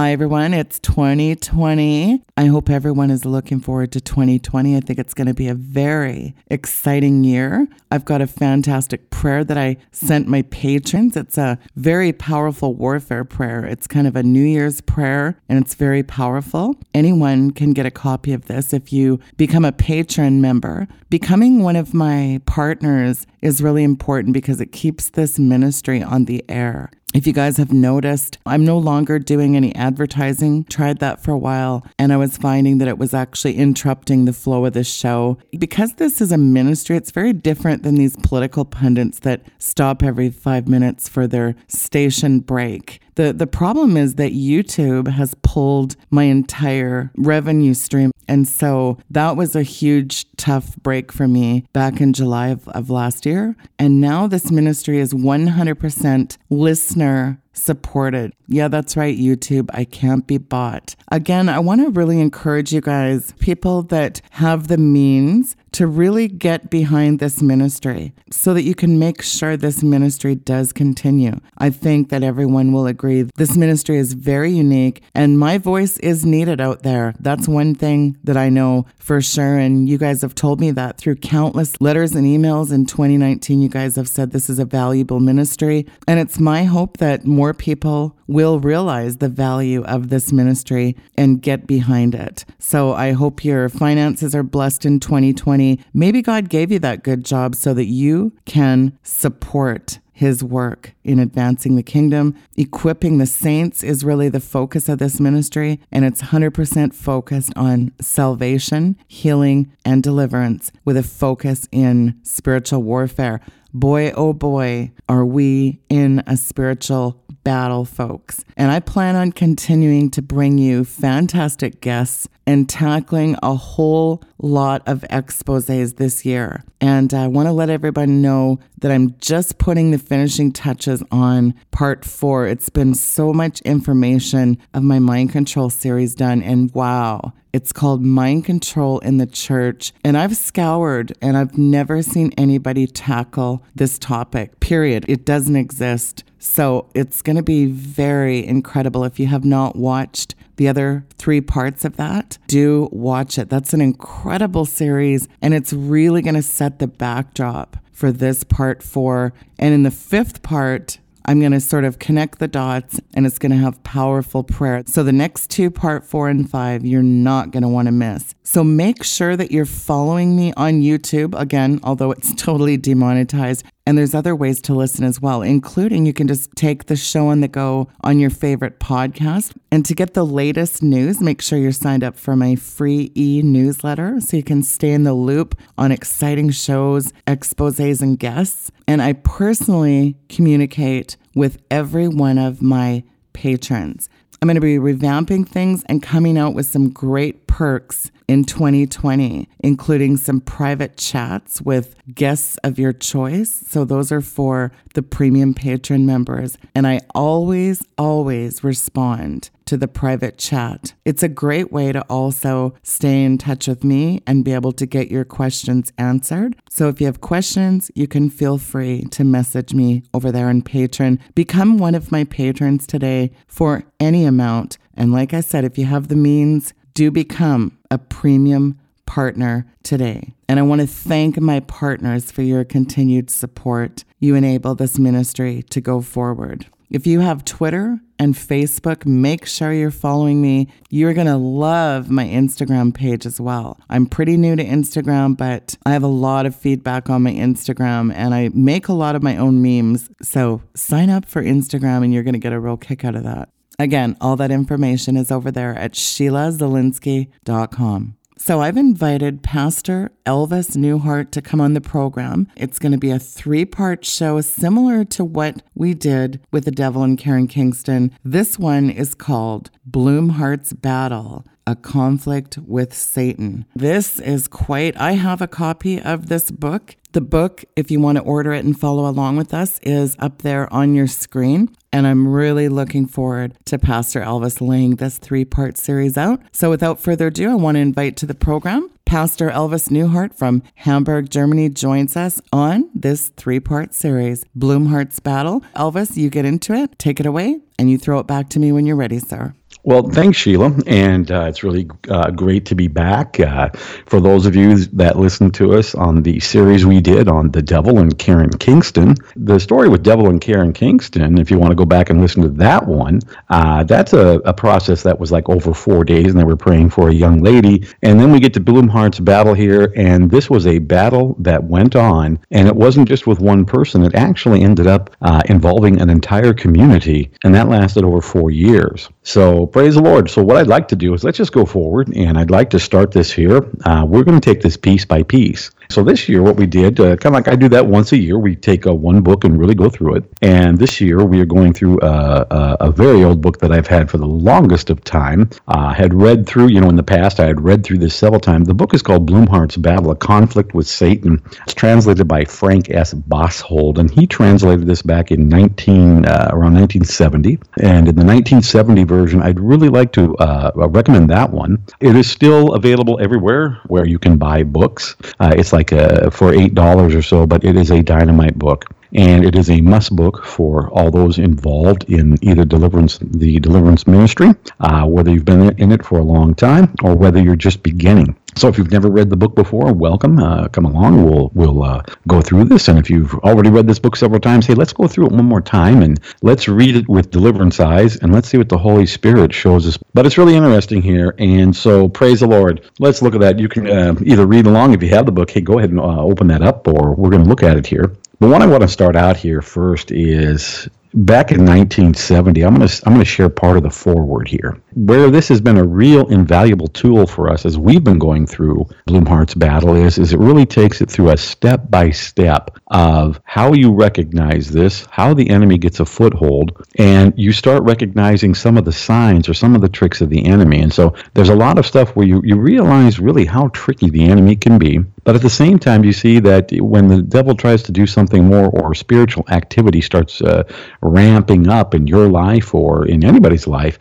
Hi, everyone. It's 2020. I hope everyone is looking forward to 2020. I think it's going to be a very exciting year. I've got a fantastic prayer that I sent my patrons. It's a very powerful warfare prayer. It's kind of a New Year's prayer and it's very powerful. Anyone can get a copy of this if you become a patron member. Becoming one of my partners is really important because it keeps this ministry on the air. If you guys have noticed, I'm no longer doing any advertising. Tried that for a while, and I was finding that it was actually interrupting the flow of the show. Because this is a ministry, it's very different than these political pundits that stop every five minutes for their station break. The, the problem is that YouTube has pulled my entire revenue stream. And so that was a huge, tough break for me back in July of, of last year. And now this ministry is 100% listener supported. Yeah, that's right, YouTube. I can't be bought. Again, I want to really encourage you guys, people that have the means to really get behind this ministry so that you can make sure this ministry does continue. I think that everyone will agree this ministry is very unique and my voice is needed out there. That's one thing that I know for sure. And you guys have told me that through countless letters and emails in 2019. You guys have said this is a valuable ministry. And it's my hope that more people will realize the value of this ministry and get behind it. So I hope your finances are blessed in 2020. Maybe God gave you that good job so that you can support his work in advancing the kingdom. Equipping the saints is really the focus of this ministry, and it's 100% focused on salvation, healing, and deliverance with a focus in spiritual warfare. Boy, oh boy, are we in a spiritual battle, folks. And I plan on continuing to bring you fantastic guests and tackling a whole lot of exposes this year. And I want to let everybody know that I'm just putting the finishing touches on part four. It's been so much information of my mind control series done, and wow. It's called Mind Control in the Church. And I've scoured and I've never seen anybody tackle this topic, period. It doesn't exist. So it's going to be very incredible. If you have not watched the other three parts of that, do watch it. That's an incredible series, and it's really going to set the backdrop for this part four. And in the fifth part, I'm going to sort of connect the dots and it's going to have powerful prayer. So the next two, part four and five, you're not going to want to miss. So make sure that you're following me on YouTube. Again, although it's totally demonetized, and there's other ways to listen as well, including you can just take the show on the go on your favorite podcast. And to get the latest news, make sure you're signed up for my free e newsletter so you can stay in the loop on exciting shows, exposes, and guests. And I personally communicate with every one of my patrons. I'm going to be revamping things and coming out with some great perks in 2020, including some private chats with guests of your choice. So, those are for the premium patron members. And I always, always respond to the private chat. It's a great way to also stay in touch with me and be able to get your questions answered. So if you have questions, you can feel free to message me over there on Patreon. Become one of my patrons today for any amount. And like I said, if you have the means, do become a premium partner today. And I want to thank my partners for your continued support. You enable this ministry to go forward. If you have Twitter and Facebook, make sure you're following me. You're going to love my Instagram page as well. I'm pretty new to Instagram, but I have a lot of feedback on my Instagram and I make a lot of my own memes. So sign up for Instagram and you're going to get a real kick out of that. Again, all that information is over there at SheilaZilinsky.com. So I've invited Pastor Elvis Neuhardt to come on the program. It's going to be a three part show similar to what we did with the devil and Karen Kingston. This one is called Blumhardt's Battle a conflict with Satan. This is quite, I have a copy of this book. The book, if you want to order it and follow along with us, is up there on your screen. And I'm really looking forward to Pastor Elvis laying this three part series out. So without further ado, I want to invite to the program Pastor Elvis Neuhardt from Hamburg, Germany joins us on this three part series, Blumhardt's Battle. Elvis, you get into it, take it away, and you throw it back to me when you're ready, sir. Well, thanks, Sheila. And uh, it's really uh, great to be back. Uh, for those of you that listened to us on the series we did on the devil and Karen Kingston, the story with Devil and Karen Kingston, if you want to go back and listen to that one, uh, that's a, a, process that was like over four days, and they were praying for a young lady. And then we get to Blumhardt's battle here, and this was a battle that went on, and it wasn't just with one person, it actually ended up uh, involving an entire community, and that lasted over four years. So praise the Lord. So what I'd like to do is let's just go forward, and I'd like to start this here. Uh, we're going to take this piece by piece. So this year, what we did, uh, kind of like I do that once a year, we take a one book and really go through it. And this year, we are going through a, a, a very old book that I've had for the longest of time. Uh, had read through, you know, in the past, I had read through this several times. The book is called Blumhardt's Battle: A Conflict with Satan. It's translated by Frank S. Boshold, and he translated this back in 19 uh, around 1970. And in the 1970 version, I'd really like to uh, recommend that one. It is still available everywhere where you can buy books. Uh, it's like like a, for eight dollars or so, but it is a dynamite book and it is a must book for all those involved in either deliverance, the deliverance ministry, uh, whether you've been in it for a long time or whether you're just beginning. So if you've never read the book before, welcome. Uh, come along. We'll we'll uh, go through this. And if you've already read this book several times, hey, let's go through it one more time and let's read it with deliverance eyes and let's see what the Holy Spirit shows us. But it's really interesting here. And so praise the Lord. Let's look at that. You can uh, either read along if you have the book. Hey, go ahead and uh, open that up, or we're going to look at it here. But what I want to start out here first is back in 1970 i'm going to i'm going to share part of the forward here. Where this has been a real invaluable tool for us as we've been going through blumhardt's battle is is it really takes it through a step by step of how you recognize this how the enemy gets a foothold and you start recognizing some of the signs or some of the tricks of the enemy. And so there's a lot of stuff where you, you realize really how tricky the enemy can be but at the same time, you see that when the devil tries to do something more or spiritual activity starts uh, ramping up in your life or in anybody's life,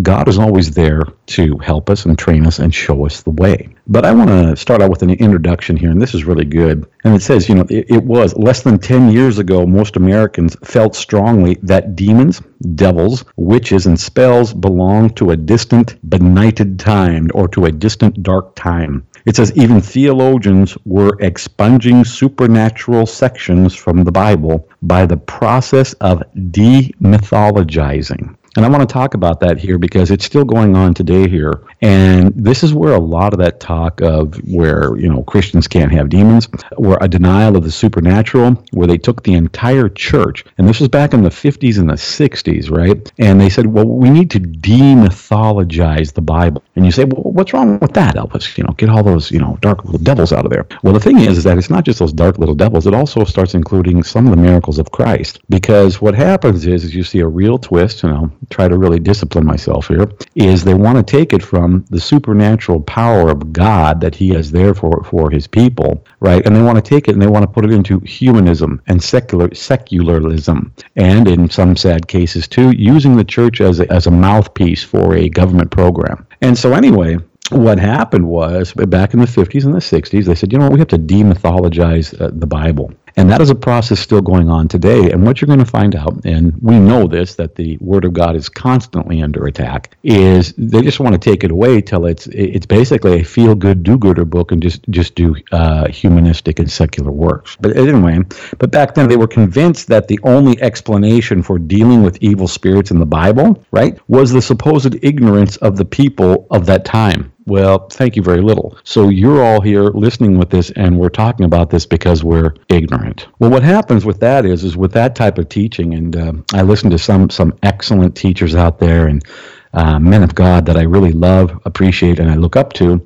God is always there to help us and train us and show us the way. But I want to start out with an introduction here, and this is really good. And it says, you know, it, it was less than 10 years ago, most Americans felt strongly that demons, devils, witches, and spells belong to a distant, benighted time or to a distant, dark time. It says even theologians were expunging supernatural sections from the Bible by the process of demythologizing. And I want to talk about that here because it's still going on today here. And this is where a lot of that talk of where, you know, Christians can't have demons, where a denial of the supernatural, where they took the entire church, and this was back in the 50s and the 60s, right? And they said, well, we need to demythologize the Bible. And you say, well, what's wrong with that, Elvis? You know, get all those, you know, dark little devils out of there. Well, the thing is, is that it's not just those dark little devils, it also starts including some of the miracles of Christ. Because what happens is, is you see a real twist, you know, try to really discipline myself here, is they want to take it from the supernatural power of God that He has there for, for His people, right? And they want to take it and they want to put it into humanism and secular secularism, and in some sad cases too, using the church as a, as a mouthpiece for a government program. And so anyway, what happened was back in the 50s and the 60s, they said, you know, we have to demythologize uh, the Bible. And that is a process still going on today. And what you're going to find out, and we know this, that the Word of God is constantly under attack, is they just want to take it away till it's it's basically a feel good, do gooder book and just just do uh, humanistic and secular works. But anyway, but back then they were convinced that the only explanation for dealing with evil spirits in the Bible, right, was the supposed ignorance of the people of that time. Well, thank you very little. So you're all here listening with this, and we're talking about this because we're ignorant. Well, what happens with that is, is with that type of teaching, and uh, I listen to some some excellent teachers out there, and uh, men of God that I really love, appreciate, and I look up to.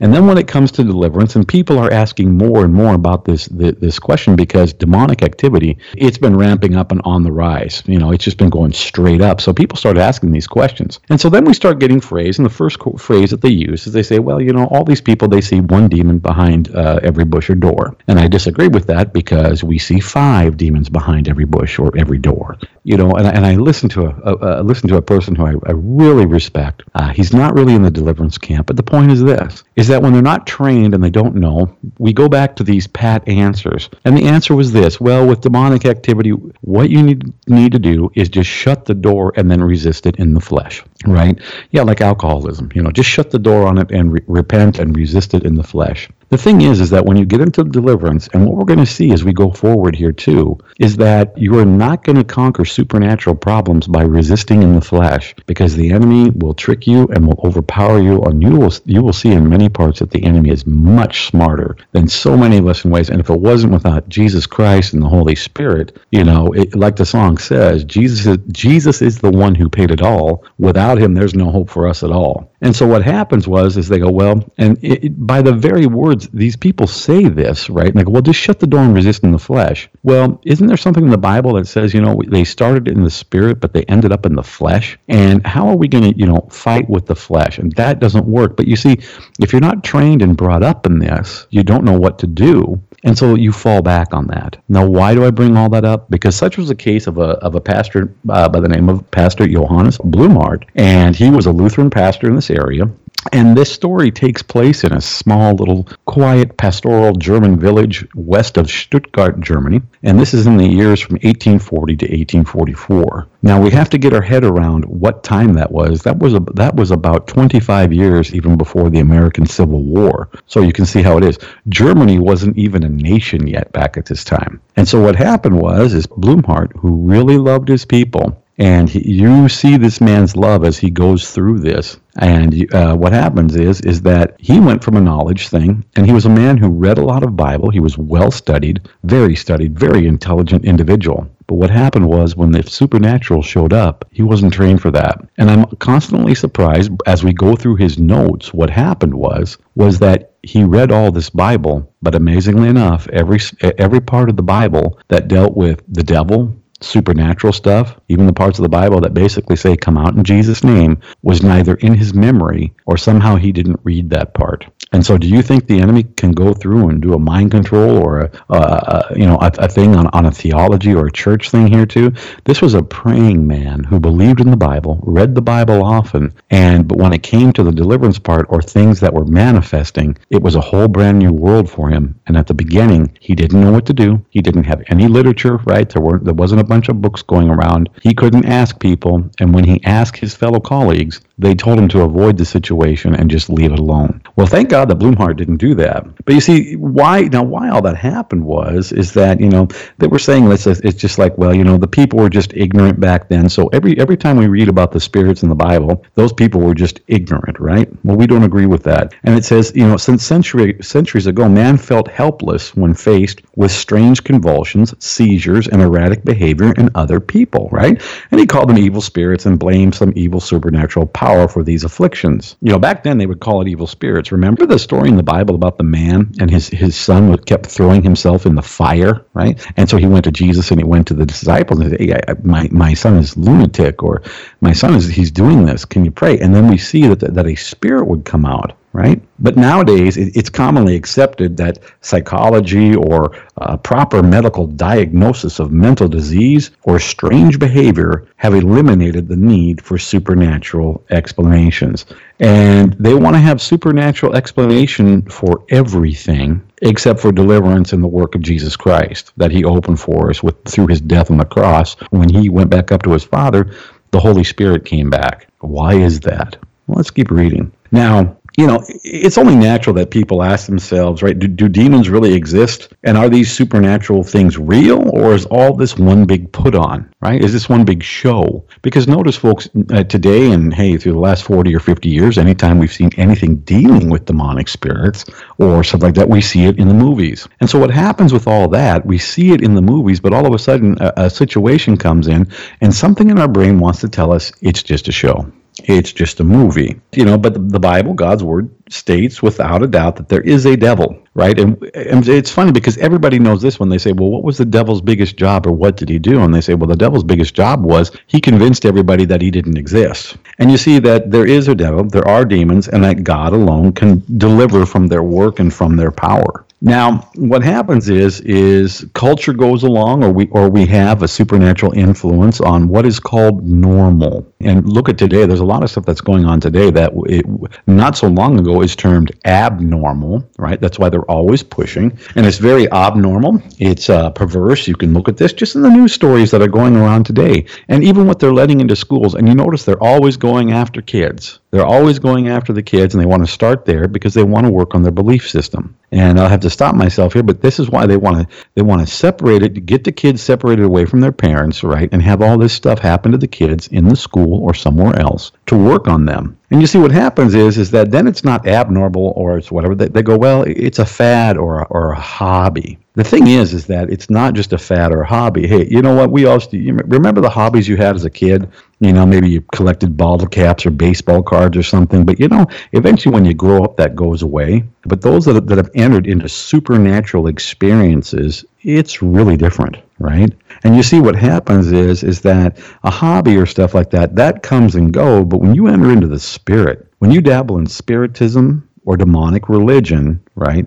And then when it comes to deliverance, and people are asking more and more about this this question because demonic activity, it's been ramping up and on the rise. You know, it's just been going straight up. So people start asking these questions, and so then we start getting phrase. And the first phrase that they use is they say, "Well, you know, all these people they see one demon behind uh, every bush or door," and I disagree with that because we see five demons behind every bush or every door. You know, and, and I listen to a, a, a listen to a person who I, I really respect. Uh, he's not really in the deliverance camp, but the point is this: is that when they're not trained and they don't know, we go back to these pat answers. And the answer was this well, with demonic activity, what you need, need to do is just shut the door and then resist it in the flesh, right? Yeah, like alcoholism, you know, just shut the door on it and re- repent and resist it in the flesh. The thing is, is that when you get into deliverance, and what we're going to see as we go forward here too, is that you are not going to conquer supernatural problems by resisting in the flesh, because the enemy will trick you and will overpower you, and you will you will see in many parts that the enemy is much smarter than so many of us in ways. And if it wasn't without Jesus Christ and the Holy Spirit, you know, it, like the song says, Jesus is, Jesus is the one who paid it all. Without him, there's no hope for us at all. And so what happens was is they go, well, and it, by the very words these people say this, right? Like, well, just shut the door and resist in the flesh. Well, isn't there something in the Bible that says, you know, they started in the spirit, but they ended up in the flesh? And how are we going to, you know, fight with the flesh? And that doesn't work. But you see, if you're not trained and brought up in this, you don't know what to do. And so you fall back on that. Now, why do I bring all that up? Because such was the case of a, of a pastor uh, by the name of Pastor Johannes Blumhardt. And he was a Lutheran pastor in this area. And this story takes place in a small, little, quiet, pastoral German village west of Stuttgart, Germany. And this is in the years from 1840 to 1844. Now we have to get our head around what time that was. That was a, that was about 25 years even before the American Civil War. So you can see how it is. Germany wasn't even a nation yet back at this time. And so what happened was is Blumhardt, who really loved his people, and he, you see this man's love as he goes through this. And uh, what happens is is that he went from a knowledge thing, and he was a man who read a lot of Bible. He was well studied, very studied, very intelligent individual. But what happened was when the supernatural showed up, he wasn't trained for that. And I'm constantly surprised as we go through his notes. What happened was was that he read all this Bible, but amazingly enough, every every part of the Bible that dealt with the devil, supernatural stuff, even the parts of the Bible that basically say, come out in Jesus' name, was neither in his memory or somehow he didn't read that part. And so, do you think the enemy can go through and do a mind control or a, you know a, a, thing on, on a theology or a church thing here too? This was a praying man who believed in the Bible, read the Bible often, and but when it came to the deliverance part or things that were manifesting, it was a whole brand new world for him. And at the beginning, he didn't know what to do. He didn't have any literature, right? There weren't there wasn't a bunch of books going around. He couldn't ask people, and when he asked his fellow colleagues, they told him to avoid the situation and just leave it alone. Well, thank God that Blumhardt didn't do that. But you see, why now? Why all that happened was is that you know they were saying it's it's just like well, you know, the people were just ignorant back then. So every every time we read about the spirits in the Bible, those people were just ignorant, right? Well, we don't agree with that. And it says, you know, since century centuries ago, man felt helpless when faced with strange convulsions, seizures, and erratic behavior in other people, right? And he called them evil spirits and blamed some evil supernatural power for these afflictions. You know, back then they would call it evil spirits. Remember the story in the Bible about the man and his his son kept throwing himself in the fire, right? And so he went to Jesus and he went to the disciples and said, "Hey, I, my my son is lunatic, or my son is he's doing this. Can you pray?" And then we see that that a spirit would come out right? But nowadays, it's commonly accepted that psychology or uh, proper medical diagnosis of mental disease or strange behavior have eliminated the need for supernatural explanations. And they want to have supernatural explanation for everything except for deliverance in the work of Jesus Christ that he opened for us with through his death on the cross. When he went back up to his Father, the Holy Spirit came back. Why is that? Well, let's keep reading. Now, you know, it's only natural that people ask themselves, right? Do, do, demons really exist? And are these supernatural things real, or is all this one big put on, right? Is this one big show? Because notice, folks, uh, today and hey, through the last 40 or 50 years, anytime we've seen anything dealing with demonic spirits or something like that, we see it in the movies. And so what happens with all that, we see it in the movies, but all of a sudden a, a situation comes in and something in our brain wants to tell us it's just a show. It's just a movie, you know. But the, Bible, God's word, states without a doubt that there is a devil, right? And, and, it's funny because everybody knows this when they say, "Well, what was the devil's biggest job, or what did he do?" And they say, "Well, the devil's biggest job was he convinced everybody that he didn't exist." And you see that there is a devil, there are demons, and that God alone can deliver from their work and from their power. Now, what happens is is culture goes along, or we or we have a supernatural influence on what is called normal. And look at today. There's a lot of stuff that's going on today that it, not so long ago is termed abnormal. Right. That's why they're always pushing, and it's very abnormal. It's uh, perverse. You can look at this just in the news stories that are going around today, and even what they're letting into schools. And you notice they're always going after kids. They're always going after the kids, and they want to start there because they want to work on their belief system. And I'll have to stop myself here, but this is why they want to they want to separate it, get the kids separated away from their parents, right, and have all this stuff happen to the kids in the school or somewhere else to work on them. And you see what happens is is that then it's not abnormal or it's whatever. They, they go, well, it's a fad or a, or a hobby. The thing is, is that it's not just a fad or a hobby. Hey, you know what? We all remember the hobbies you had as a kid. You know, maybe you collected bottle caps or baseball cards or something. But you know, eventually, when you grow up, that goes away. But those that, that have entered into supernatural experiences, it's really different, right? And you see what happens is is that a hobby or stuff like that that comes and go. But when you enter into the spirit, when you dabble in spiritism, or demonic religion, right?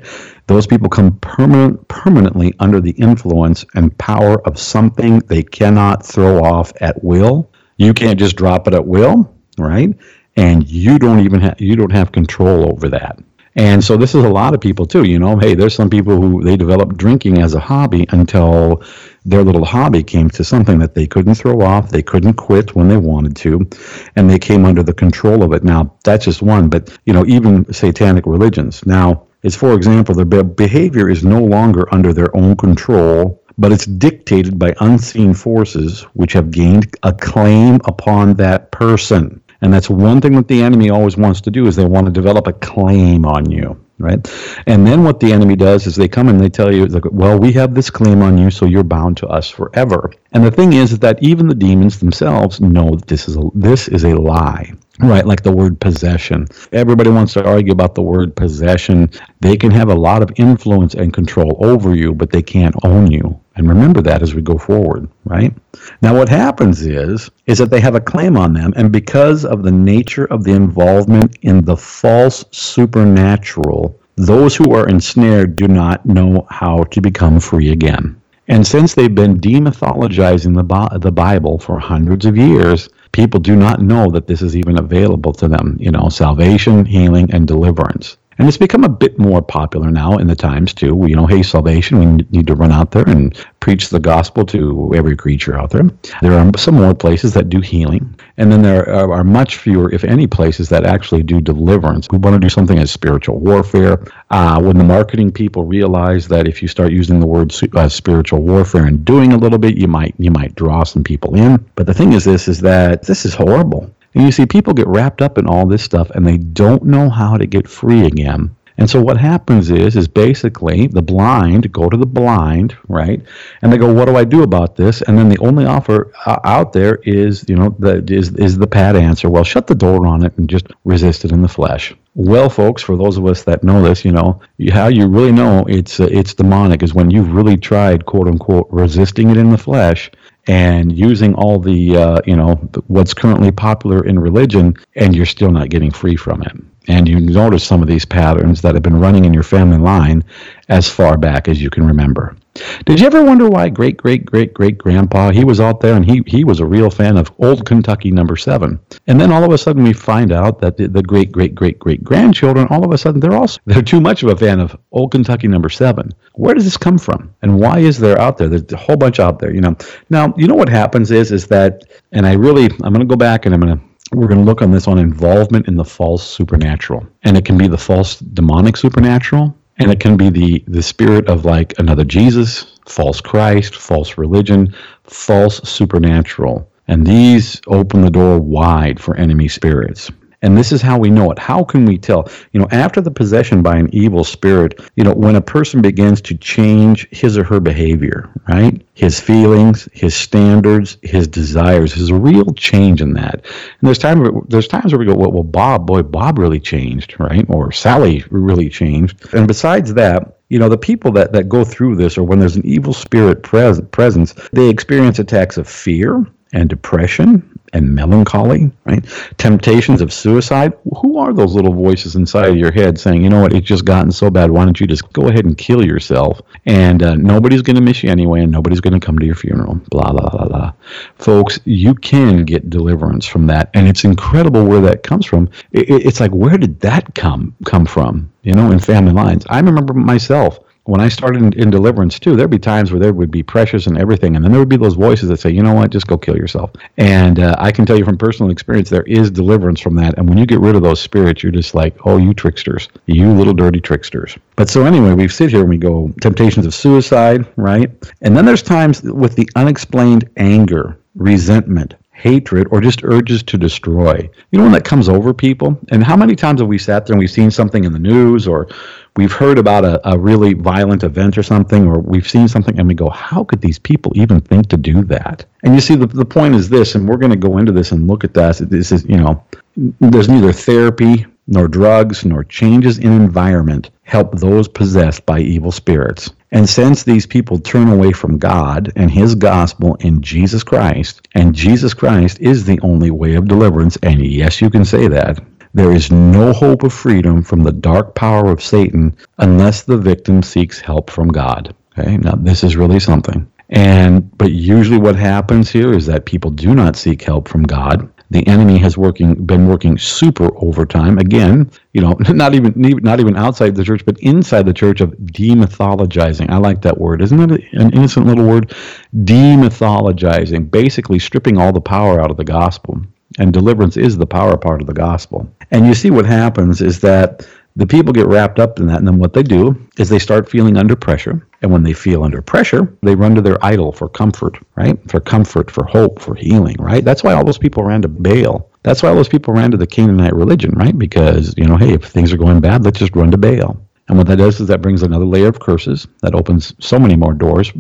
Those people come permanent, permanently under the influence and power of something they cannot throw off at will. You can't just drop it at will, right? And you don't even have you don't have control over that. And so this is a lot of people too. You know, hey, there's some people who they develop drinking as a hobby until their little hobby came to something that they couldn't throw off, they couldn't quit when they wanted to, and they came under the control of it. Now, that's just one, but you know, even satanic religions. Now, it's for example, their behavior is no longer under their own control, but it's dictated by unseen forces which have gained a claim upon that person. And that's one thing that the enemy always wants to do is they want to develop a claim on you right? And then what the enemy does is they come and they tell you, like, well, we have this claim on you, so you're bound to us forever. And the thing is that even the demons themselves know that this is a, this is a lie. Right, like the word possession. Everybody wants to argue about the word possession. They can have a lot of influence and control over you, but they can't own you. And remember that as we go forward, right? Now what happens is is that they have a claim on them and because of the nature of the involvement in the false supernatural, those who are ensnared do not know how to become free again. And since they've been demythologizing the, the Bible for hundreds of years, people do not know that this is even available to them. You know, salvation, healing, and deliverance. And it's become a bit more popular now in the times too. You know, hey, salvation, we need to run out there and preach the gospel to every creature out there. There are some more places that do healing, and then there are, are much fewer, if any, places that actually do deliverance. We want to do something as spiritual warfare. Uh, when the marketing people realize that if you start using the word uh, spiritual warfare and doing a little bit, you might you might draw some people in. But the thing is, this is that this is horrible. And you see, people get wrapped up in all this stuff and they don't know how to get free again. And so what happens is, is basically the blind go to the blind, right? And they go, "What do I do about this?" And then the only offer uh, out there is, you know, the is is the pat answer. Well, shut the door on it and just resist it in the flesh. Well, folks, for those of us that know this, you know how you really know it's uh, it's demonic is when you've really tried, quote unquote, resisting it in the flesh and using all the uh, you know what's currently popular in religion and you're still not getting free from it and you notice some of these patterns that have been running in your family line as far back as you can remember. Did you ever wonder why great great great great grandpa he was out there and he he was a real fan of Old Kentucky number 7. And then all of a sudden we find out that the, the great great great great grandchildren all of a sudden they're also they're too much of a fan of Old Kentucky number 7. Where does this come from? And why is there out there? There's a whole bunch out there, you know. Now, you know what happens is is that and I really I'm going to go back and I'm going to we're going to look on this on involvement in the false supernatural. And it can be the false demonic supernatural, and it can be the, the spirit of like another Jesus, false Christ, false religion, false supernatural. And these open the door wide for enemy spirits. And this is how we know it. How can we tell? You know, after the possession by an evil spirit, you know, when a person begins to change his or her behavior, right? His feelings, his standards, his desires, there's a real change in that. And there's time there's times where we go, well, well, Bob, boy, Bob really changed, right? Or Sally really changed. And besides that, you know the people that, that go through this or when there's an evil spirit pres- presence they experience attacks of fear and depression and melancholy, right? Temptations of suicide. Who are those little voices inside of your head saying, you know what, it's just gotten so bad, why don't you just go ahead and kill yourself? And uh, nobody's going to miss you anyway, and nobody's going to come to your funeral, blah, blah, blah, blah. Folks, you can get deliverance from that, and it's incredible where that comes from. It, it's like, where did that come come from? You know, in family lines. I remember myself when I started in, in, deliverance too, there'd be times where there would be pressures and everything, and then there would be those voices that say, "You know what? Just go kill yourself." And uh, I can tell you from personal experience, there is deliverance from that. And when you get rid of those spirits, you're just like, "Oh, you tricksters, you little dirty tricksters." But so anyway, we sit here and we go temptations of suicide, right? And then there's times with the unexplained anger, resentment, hatred, or just urges to destroy. You know when that comes over people? And how many times have we sat there and we've seen something in the news or we've heard about a, a really violent event or something, or we've seen something and we go, how could these people even think to do that? And you see, the, the point is this, and we're going to go into this and look at this. This is, you know, there's neither therapy nor drugs nor changes in environment help those possessed by evil spirits. And since these people turn away from God and His gospel in Jesus Christ, and Jesus Christ is the only way of deliverance, and yes, you can say that, there is no hope of freedom from the dark power of Satan unless the victim seeks help from God. Okay, now this is really something. And but usually what happens here is that people do not seek help from God. The enemy has working been working super overtime again. You know, not even not even outside the church, but inside the church of demythologizing. I like that word. Isn't that an innocent little word? Demythologizing, basically stripping all the power out of the gospel. And deliverance is the power part of the gospel. And you see what happens is that the people get wrapped up in that, and then what they do is they start feeling under pressure. And when they feel under pressure, they run to their idol for comfort, right? For comfort, for hope, for healing, right? That's why all those people ran to Baal. That's why all those people ran to the Canaanite religion, right? Because, you know, hey, if things are going bad, let's just run to Baal. And what that does is that brings another layer of curses that opens so many more doors,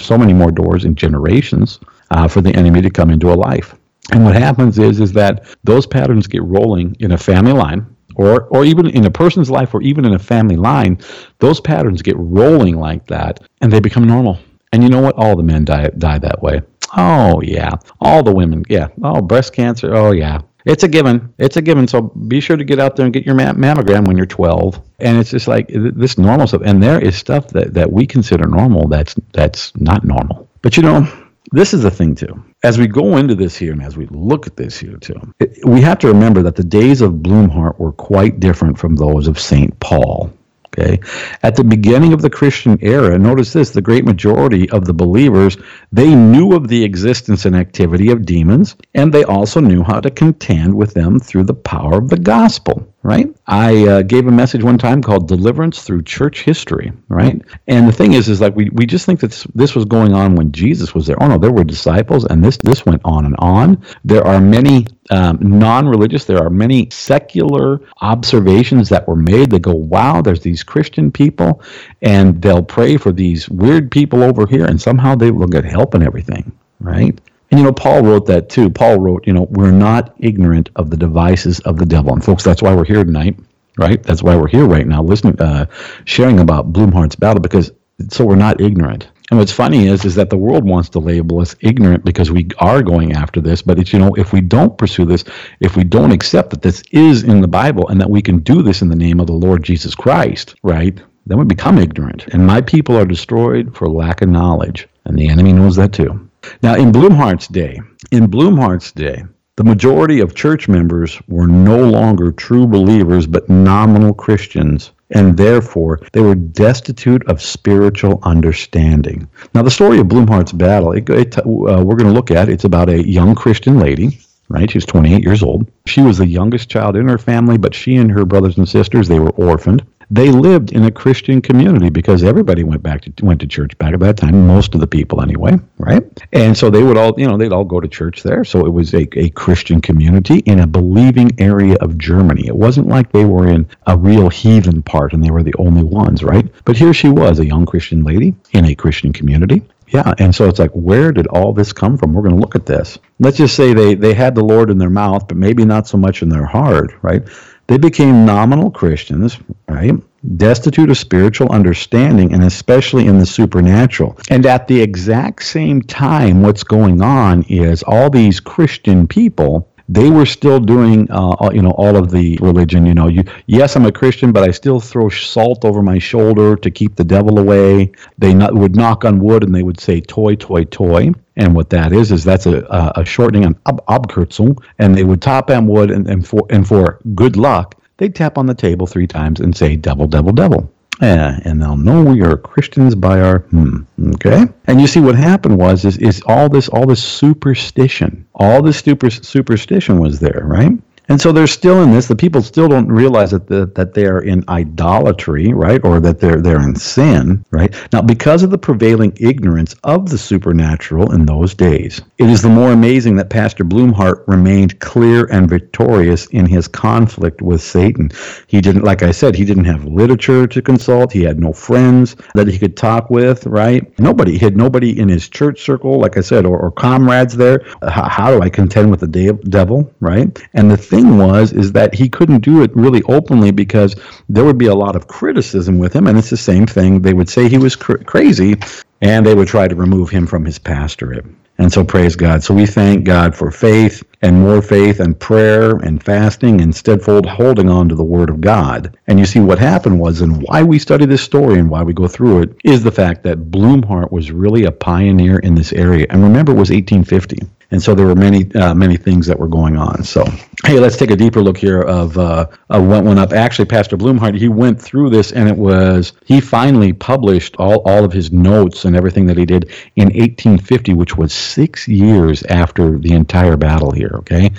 so many more doors in generations uh, for the enemy to come into a life. And what happens is is that those patterns get rolling in a family line or or even in a person's life or even in a family line, those patterns get rolling like that and they become normal. And you know what? All the men die die that way. Oh yeah. All the women, yeah. Oh, breast cancer. Oh yeah. It's a given. It's a given. So be sure to get out there and get your mammogram when you're 12. And it's just like this normal stuff. And there is stuff that, that we consider normal that's that's not normal. But you know, this is the thing too. As we go into this here and as we look at this here too, we have to remember that the days of Blumhardt were quite different from those of St. Paul. Okay. At the beginning of the Christian era, notice this the great majority of the believers, they knew of the existence and activity of demons, and they also knew how to contend with them through the power of the gospel right? I uh, gave a message one time called "Deliverance Through Church History," right? And the thing is, is like we, we just think that this was going on when Jesus was there. Oh no, there were disciples, and this this went on and on. There are many um, non-religious. There are many secular observations that were made. They go, "Wow, there's these Christian people, and they'll pray for these weird people over here, and somehow they will get help and everything." Right? And you know, Paul wrote that too. Paul wrote, you know, we're not ignorant of the devices of the devil. And folks, that's why we're here tonight, right? That's why we're here right now, listening, uh, sharing about Blumhardt's battle, because so we're not ignorant. And what's funny is, is that the world wants to label us ignorant because we are going after this. But it's, you know, if we don't pursue this, if we don't accept that this is in the Bible and that we can do this in the name of the Lord Jesus Christ, right? Then we become ignorant. And my people are destroyed for lack of knowledge. And the enemy knows that too. Now, in Blumhardt's day, in Blumhardt's day, the majority of church members were no longer true believers but nominal Christians, and therefore they were destitute of spiritual understanding. Now, the story of Blumhardt's battle, it, it, uh, we're going to look at, it's about a young Christian lady right? She's 28 years old. She was the youngest child in her family, but she and her brothers and sisters, they were orphaned they lived in a Christian community because everybody went back to went to church back at that time. Most of the people, anyway, right? And so they would all, you know, they'd all go to church there. So it was a, a Christian community in a believing area of Germany. It wasn't like they were in a real heathen part and they were the only ones, right? But here she was, a young Christian lady in a Christian community. Yeah, and so it's like, where did all this come from? We're going to look at this. Let's just say they they had the Lord in their mouth, but maybe not so much in their heart, right? They became nominal Christians, right? destitute of spiritual understanding, and especially in the supernatural. And at the exact same time, what's going on is all these Christian people they were still doing uh, you know all of the religion you know. You yes i'm a christian but i still throw salt over my shoulder to keep the devil away. They not, would knock on wood and they would say toi toi toi. And what that is is that's a, a shortening ab- abkürzung and they would tap on wood and, and for and for good luck they'd tap on the table three times and say devil devil devil yeah, and they'll know we are Christians by our hmm. Okay, and you see what happened was is, is all this all this superstition, all this super, superstition was there, right? And so they're still in this. The people still don't realize that the, that they are in idolatry, right, or that they're they're in sin, right. Now, because of the prevailing ignorance of the supernatural in those days, it is the more amazing that Pastor Blumhardt remained clear and victorious in his conflict with Satan. He didn't, like I said, he didn't have literature to consult. He had no friends that he could talk with, right. Nobody he had nobody in his church circle, like I said, or, or comrades there. How, how do I contend with the de- devil, right? And the thing thing was is that he couldn't do it really openly because there would be a lot of criticism with him, and it's the same thing. They would say he was cr- crazy, and they would try to remove him from his pastorate. And so praise God. So we thank God for faith and more faith and prayer and fasting and steadfast holding on to the Word of God. And you see what happened was, and why we study this story and why we go through it, is the fact that Blumhardt was really a pioneer in this area. And remember, it was 1850 and so there were many uh, many things that were going on. So hey, let's take a deeper look here of uh, of what went up. Actually, Pastor Blumhardt he went through this, and it was he finally published all all of his notes and everything that he did in 1850, which was six years after the entire battle here. Okay,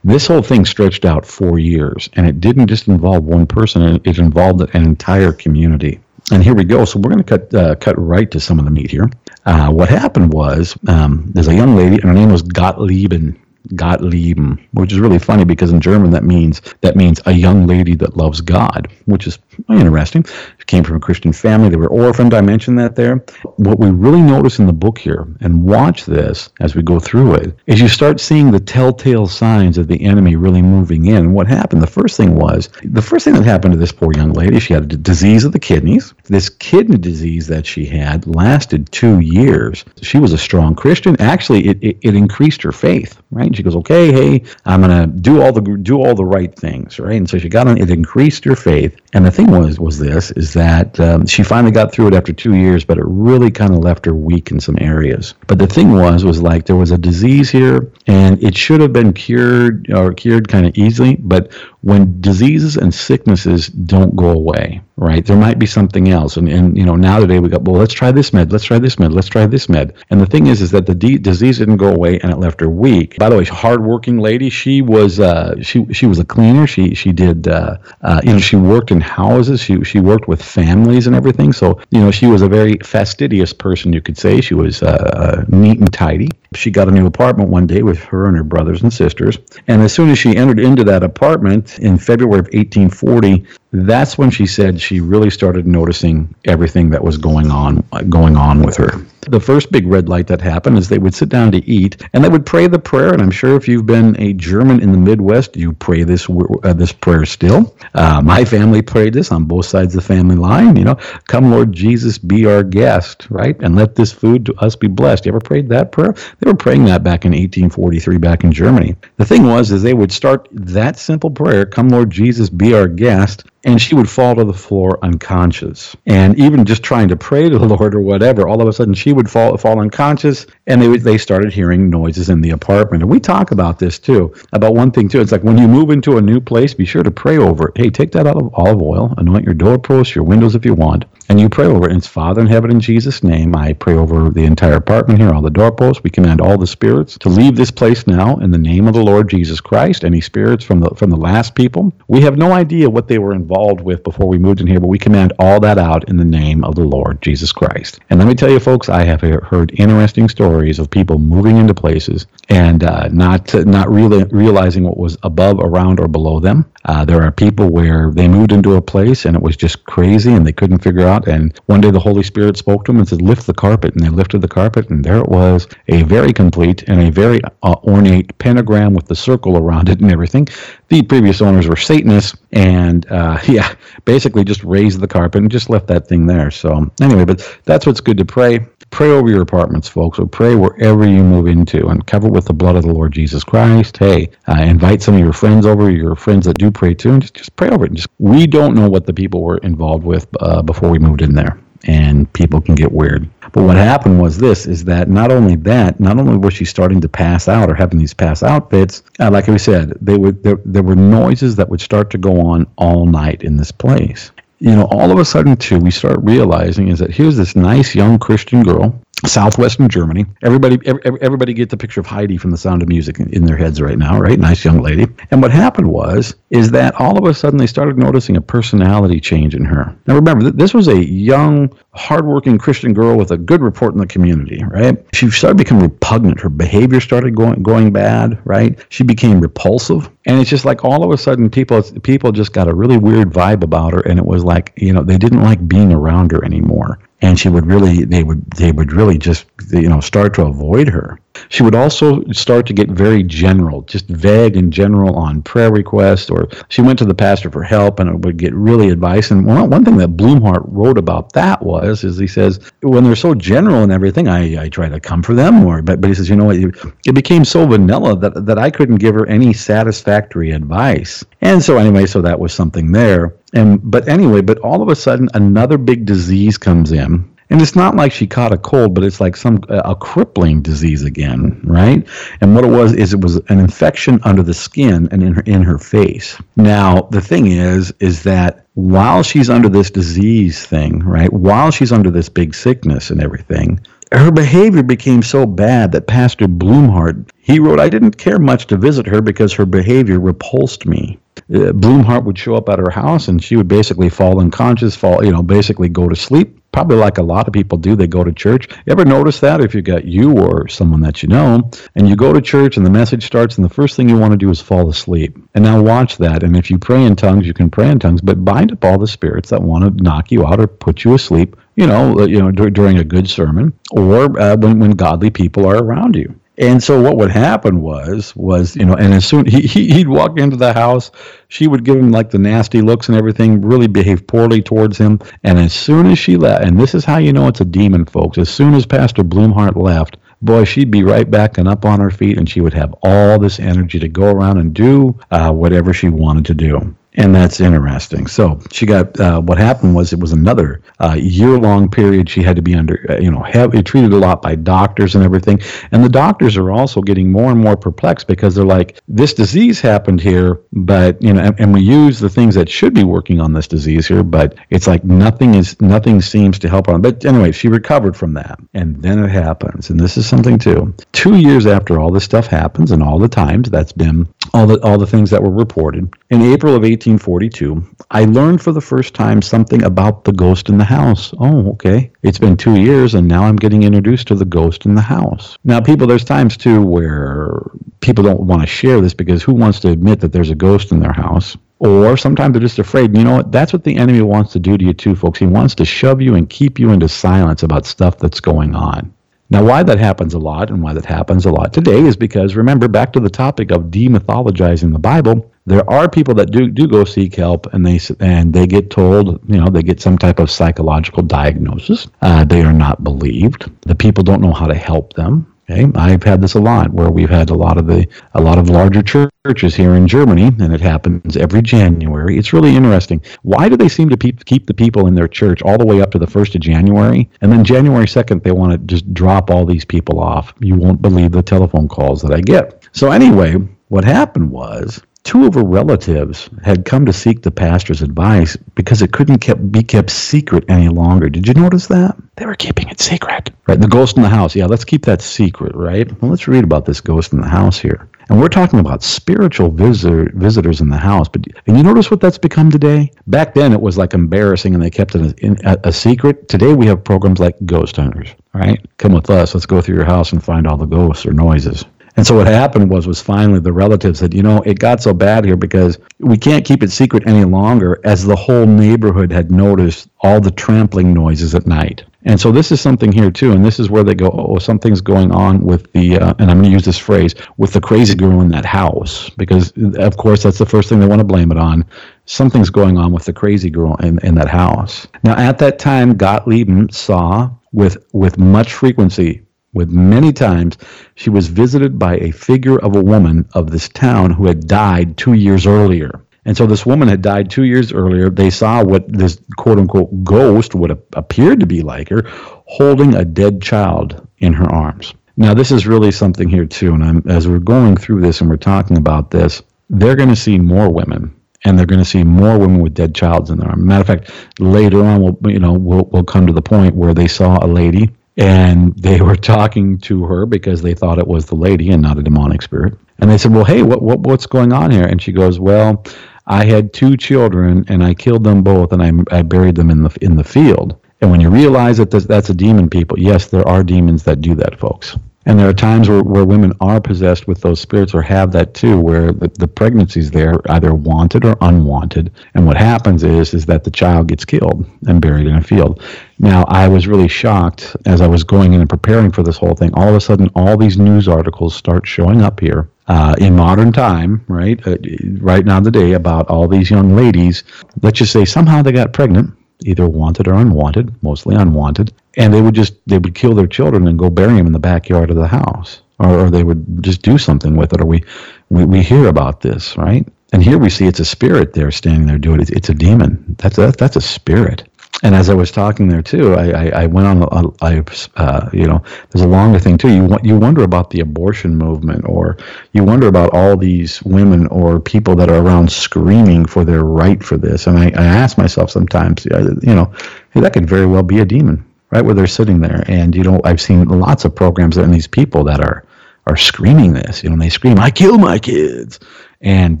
this whole thing stretched out four years, and it didn't just involve one person; it involved an entire community. And here we go. So we're going to cut uh, cut right to some of the meat here. Uh, what happened was um, there's a young lady, and her name was Gottliebin. Gottliebin, which is really funny because in German that means that means a young lady that loves God, which is interesting. Came from a Christian family. They were orphaned. I mentioned that there. What we really notice in the book here, and watch this as we go through it, is you start seeing the telltale signs of the enemy really moving in. What happened? The first thing was the first thing that happened to this poor young lady. She had a disease of the kidneys. This kidney disease that she had lasted two years. She was a strong Christian. Actually, it, it, it increased her faith. Right? She goes, "Okay, hey, I'm gonna do all the do all the right things." Right? And so she got on. It increased her faith. And the thing was was this is that um, she finally got through it after two years, but it really kind of left her weak in some areas. But the thing was was like there was a disease here, and it should have been cured or cured kind of easily. But when diseases and sicknesses don't go away, right? There might be something else. And, and you know, now today we go, well, let's try this med, let's try this med, let's try this med. And the thing is, is that the disease didn't go away and it left her weak. By the way, hardworking lady. She was, uh, she, she was a cleaner. She, she did, uh, uh, you know, she worked in houses. She, she worked with families and everything. So, you know, she was a very fastidious person, you could say. She was, uh, uh, neat and tidy. She got a new apartment one day with her and her brothers and sisters. And as soon as she entered into that apartment in February of 1840, that's when she said she really started noticing everything that was going on going on with her. The first big red light that happened is they would sit down to eat and they would pray the prayer. And I'm sure if you've been a German in the Midwest, you pray this uh, this prayer still. Uh, my family prayed this on both sides of the family line. You know, come Lord Jesus, be our guest, right, and let this food to us be blessed. You ever prayed that prayer? They were praying that back in 1843, back in Germany. The thing was, is they would start that simple prayer, "Come Lord Jesus, be our guest," and she would fall to the floor unconscious. And even just trying to pray to the Lord or whatever, all of a sudden she would fall fall unconscious, and they they started hearing noises in the apartment. And we talk about this too, about one thing too. It's like when you move into a new place, be sure to pray over it. Hey, take that out of olive oil, anoint your doorposts, your windows if you want, and you pray over it. And it's Father in heaven in Jesus' name. I pray over the entire apartment here, all the doorposts. We command all the spirits to leave this place now in the name of the Lord Jesus Christ. Any spirits from the from the last people, we have no idea what they were involved with before we moved in here, but we command all that out in the name of the Lord Jesus Christ. And let me tell you, folks, I have heard interesting stories of people moving into places and uh, not not really realizing what was above, around, or below them. Uh, there are people where they moved into a place and it was just crazy and they couldn't figure out. And one day the Holy Spirit spoke to them and said, "Lift the carpet," and they lifted the carpet, and there it was, a very complete and a very uh, ornate pentagram with the circle around it and everything. The previous owners were Satanists, and uh, yeah, basically just raised the carpet and just left that thing there. So anyway, but that's what's good to pray pray over your apartments, folks, or pray wherever you move into and cover with the blood of the Lord Jesus Christ. Hey, invite some of your friends over, your friends that do pray too, and just, just pray over it. And Just, we don't know what the people were involved with uh, before we moved in there, and people can get weird. But what happened was this: is that not only that, not only was she starting to pass out or having these pass out fits, uh, like we said, they would there, there were noises that would start to go on all night in this place you know, all of a sudden, too, we start realizing is that here's this nice young Christian girl southwestern Germany. Everybody, every, everybody get the picture of Heidi from The Sound of Music in, in, their heads right now, right? Nice young lady. And what happened was, is that all of a sudden they started noticing a personality change in her. Now remember, this was a young, hardworking Christian girl with a good report in the community, right? She started becoming repugnant. Her behavior started going going bad, right? She became repulsive. And it's just like all of a sudden people people just got a really weird vibe about her and it was like, you know, they didn't like being around her anymore and she would really they would they would really just you know start to avoid her. She would also start to get very general just vague and general on prayer requests or she went to the pastor for help and would get really advice. And one, one thing that Blumhardt wrote about that was is he says when they're so general and everything i, I try to come for them or but, but he says you know what? It became so vanilla that, that i couldn't give her any satisfactory advice. And so anyway so that was something there and but anyway, but all of a sudden another big disease comes in. And it's not like she caught a cold, but it's like some a crippling disease again, right? And what it was is it was an infection under the skin and in her in her face. Now the thing is, is that while she's under this disease thing, right? While she's under this big sickness and everything, her behavior became so bad that Pastor Blumhardt he wrote, I didn't care much to visit her because her behavior repulsed me. Uh, Blumhardt would show up at her house and she would basically fall unconscious, fall, you know, basically go to sleep. Probably like a lot of people do, they go to church. You ever notice that if you got you or someone that you know, and you go to church and the message starts, and the first thing you want to do is fall asleep. And now watch that. And if you pray in tongues, you can pray in tongues, but bind up all the spirits that want to knock you out or put you asleep. You know, you know, d- during a good sermon, or uh, when when godly people are around you. And so what would happen was was you know, and as soon he, he he'd walk into the house, she would give him like the nasty looks and everything, really behave poorly towards him. And as soon as she left, and this is how you know it's a demon, folks. As soon as Pastor Blumhardt left, boy, she'd be right back and up on her feet, and she would have all this energy to go around and do uh, whatever she wanted to do. And that's interesting. So she got uh, what happened was it was another uh, year long period she had to be under, uh, you know, heavy, treated a lot by doctors and everything. And the doctors are also getting more and more perplexed because they're like, this disease happened here, but you know, and, and we use the things that should be working on this disease here, but it's like nothing is nothing seems to help on. But anyway, she recovered from that, and then it happens, and this is something too. Two years after all this stuff happens, and all the times that's been all the all the things that were reported in April of 1842, I learned for the first time something about the ghost in the house. Oh, okay. It's been two years, and now I'm getting introduced to the ghost in the house. Now, people, there's times too where people don't want to share this because who wants to admit that there's a ghost in their house? Or sometimes they're just afraid. You know what? That's what the enemy wants to do to you, too, folks. He wants to shove you and keep you into silence about stuff that's going on. Now, why that happens a lot and why that happens a lot today is because, remember, back to the topic of demythologizing the Bible, there are people that do, do go seek help and they and they get told, you know, they get some type of psychological diagnosis. Uh, they are not believed. The people don't know how to help them. Okay, I've had this a lot where we've had a lot of the a lot of larger churches here in Germany, and it happens every January. It's really interesting. Why do they seem to pe- keep the people in their church all the way up to the first of January, and then January second they want to just drop all these people off? You won't believe the telephone calls that I get. So anyway, what happened was two of her relatives had come to seek the pastor's advice because it couldn't kept, be kept secret any longer. Did you notice that? They were keeping it secret. Right, the ghost in the house. Yeah, let's keep that secret, right? Well, let's read about this ghost in the house here. And we're talking about spiritual visitor, visitors in the house. But and you notice what that's become today? Back then, it was like embarrassing, and they kept it in a, a secret. Today, we have programs like Ghost Hunters. right? come with us. Let's go through your house and find all the ghosts or noises. And so what happened was was finally the relatives said, you know, it got so bad here because we can't keep it secret any longer as the whole neighborhood had noticed all the trampling noises at night. And so this is something here too, and this is where they go, oh, something's going on with the, uh, and I'm going to use this phrase, with the crazy girl in that house, because of course that's the first thing they want to blame it on. Something's going on with the crazy girl in, in that house. Now at that time, Gottlieb saw with with much frequency with many times she was visited by a figure of a woman of this town who had died two years earlier. And so this woman had died two years earlier. They saw what this quote unquote ghost would have appeared to be like her, holding a dead child in her arms. Now, this is really something here, too. And I'm, as we're going through this and we're talking about this, they're going to see more women and they're going to see more women with dead childs in their arms. Matter of fact, later on, we'll, you know, we'll, we'll come to the point where they saw a lady and they were talking to her because they thought it was the lady and not a demonic spirit. And they said, "Well, hey, what, what what's going on here?" And she goes, "Well, I had two children and I killed them both and I, I buried them in the in the field." And when you realize that that's a demon, people, yes, there are demons that do that, folks. And there are times where, where women are possessed with those spirits or have that too, where the, the pregnancy's there, either wanted or unwanted. And what happens is is that the child gets killed and buried in a field. Now, I was really shocked as I was going in and preparing for this whole thing. All of a sudden, all these news articles start showing up here uh, in modern time, right? Uh, right now, today, about all these young ladies. Let's just say somehow they got pregnant either wanted or unwanted, mostly unwanted, and they would just they would kill their children and go bury them in the backyard of the house, or, or they would just do something with it. Or we, we we hear about this, right? And here we see it's a spirit there standing there doing it. It's a demon. That's a, that's a spirit and as I was talking there too, I, I, I went on. A, I, uh, you know, there's a longer thing too. You you wonder about the abortion movement, or you wonder about all these women or people that are around screaming for their right for this. And I, I ask myself sometimes, you know, hey, that could very well be a demon, right? Where they're sitting there, and you know, I've seen lots of programs and these people that are are screaming this. You know, and they scream, "I kill my kids," and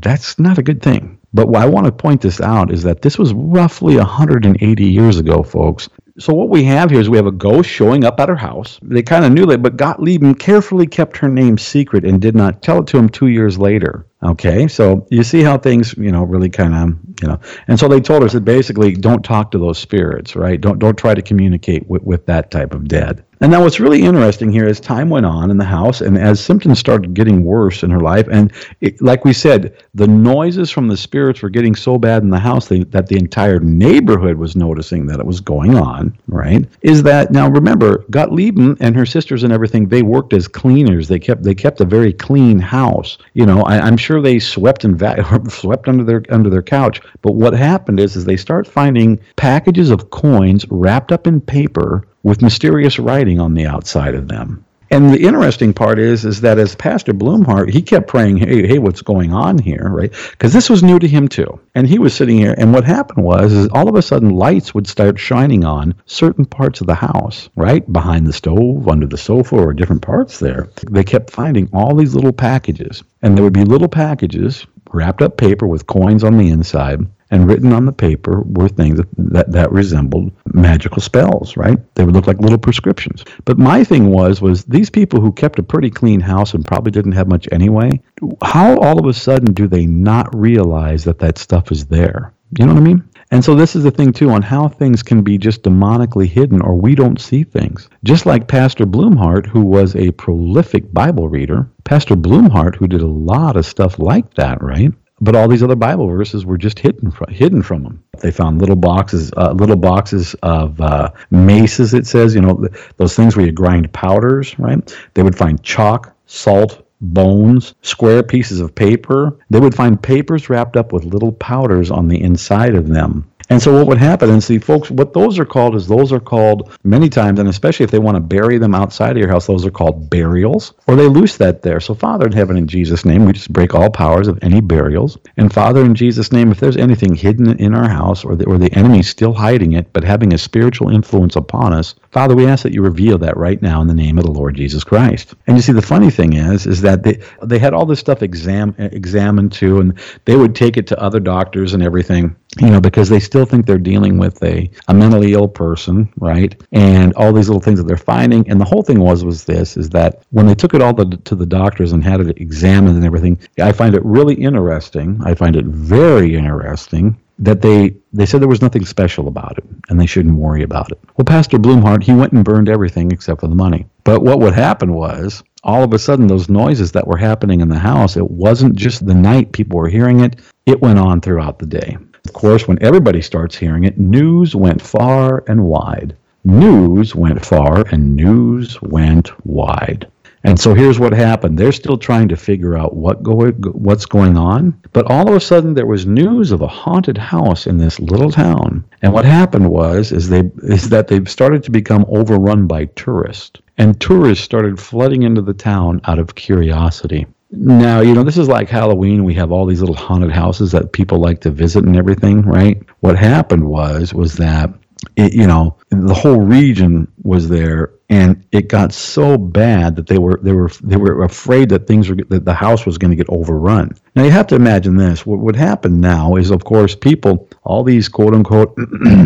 that's not a good thing but what I want to point this out is that this was roughly 180 years ago, folks. So what we have here is we have a ghost showing up at her house. They kind of knew that, but Gottlieb carefully kept her name secret and did not tell it to him two years later. Okay, so you see how things, you know, really kind of, you know, and so they told us that basically don't talk to those spirits, right? Don't don't try to communicate with, with that type of dead. And now what's really interesting here as time went on in the house and as symptoms started getting worse in her life, and it, like we said, the noises from the spirits were getting so bad in the house they, that the entire neighborhood was noticing that it was going on, right? Is that now remember, Gottlieb and her sisters and everything, they worked as cleaners. They kept they kept a very clean house. You know, I, am sure they swept and va- swept under their under their couch. But what happened is is they start finding packages of coins wrapped up in paper with mysterious writing on the outside of them. And the interesting part is, is that as Pastor Blumhardt, he kept praying, "Hey, hey, what's going on here?" Right? Because this was new to him too. And he was sitting here, and what happened was, is all of a sudden lights would start shining on certain parts of the house, right behind the stove, under the sofa, or different parts there. They kept finding all these little packages, and there would be little packages wrapped up paper with coins on the inside and written on the paper were things that, that, that, resembled magical spells, right? They would look like little prescriptions. But my thing was, was these people who kept a pretty clean house and probably didn't have much anyway, how all of a sudden do they not realize that that stuff is there? You know what I mean? And so this is the thing too on how things can be just demonically hidden or we don't see things. Just like Pastor Blumhardt, who was a prolific Bible reader, Pastor Blumhardt, who did a lot of stuff like that, right? But all these other Bible verses were just hidden from, hidden from them. They found little boxes, uh, little boxes of uh, maces. It says, you know, those things where you grind powders, right? They would find chalk, salt, bones, square pieces of paper. They would find papers wrapped up with little powders on the inside of them. And so what would happen, and see, folks, what those are called is those are called many times, and especially if they want to bury them outside of your house, those are called burials, or they loose that there. So, Father in heaven, in Jesus' name, we just break all powers of any burials. And Father, in Jesus' name, if there's anything hidden in our house, or the, or the enemy's still hiding it, but having a spiritual influence upon us, Father, we ask that you reveal that right now in the name of the Lord Jesus Christ. And you see, the funny thing is, is that they they had all this stuff exam examined too, and they would take it to other doctors and everything, you know, because they still think they're dealing with a, a mentally ill person, right? And all these little things that they're finding. And the whole thing was was this: is that when they took it all to, to the doctors and had it examined and everything, I find it really interesting. I find it very interesting that they they said there was nothing special about it and they shouldn't worry about it. Well, Pastor Blumhardt, he went and burned everything except for the money. But what would happen was all of a sudden those noises that were happening in the house, it wasn't just the night people were hearing it, it went on throughout the day. Of course, when everybody starts hearing it, news went far and wide. News went far and news went wide. And so here's what happened. They're still trying to figure out what go, what's going on. But all of a sudden there was news of a haunted house in this little town. And what happened was is they is that they started to become overrun by tourists. And tourists started flooding into the town out of curiosity. Now, you know, this is like Halloween. We have all these little haunted houses that people like to visit and everything, right? What happened was was that it, you know, the whole region was there and it got so bad that they were they were they were afraid that things were that the house was going to get overrun. Now you have to imagine this. What would happen now is, of course, people, all these quote unquote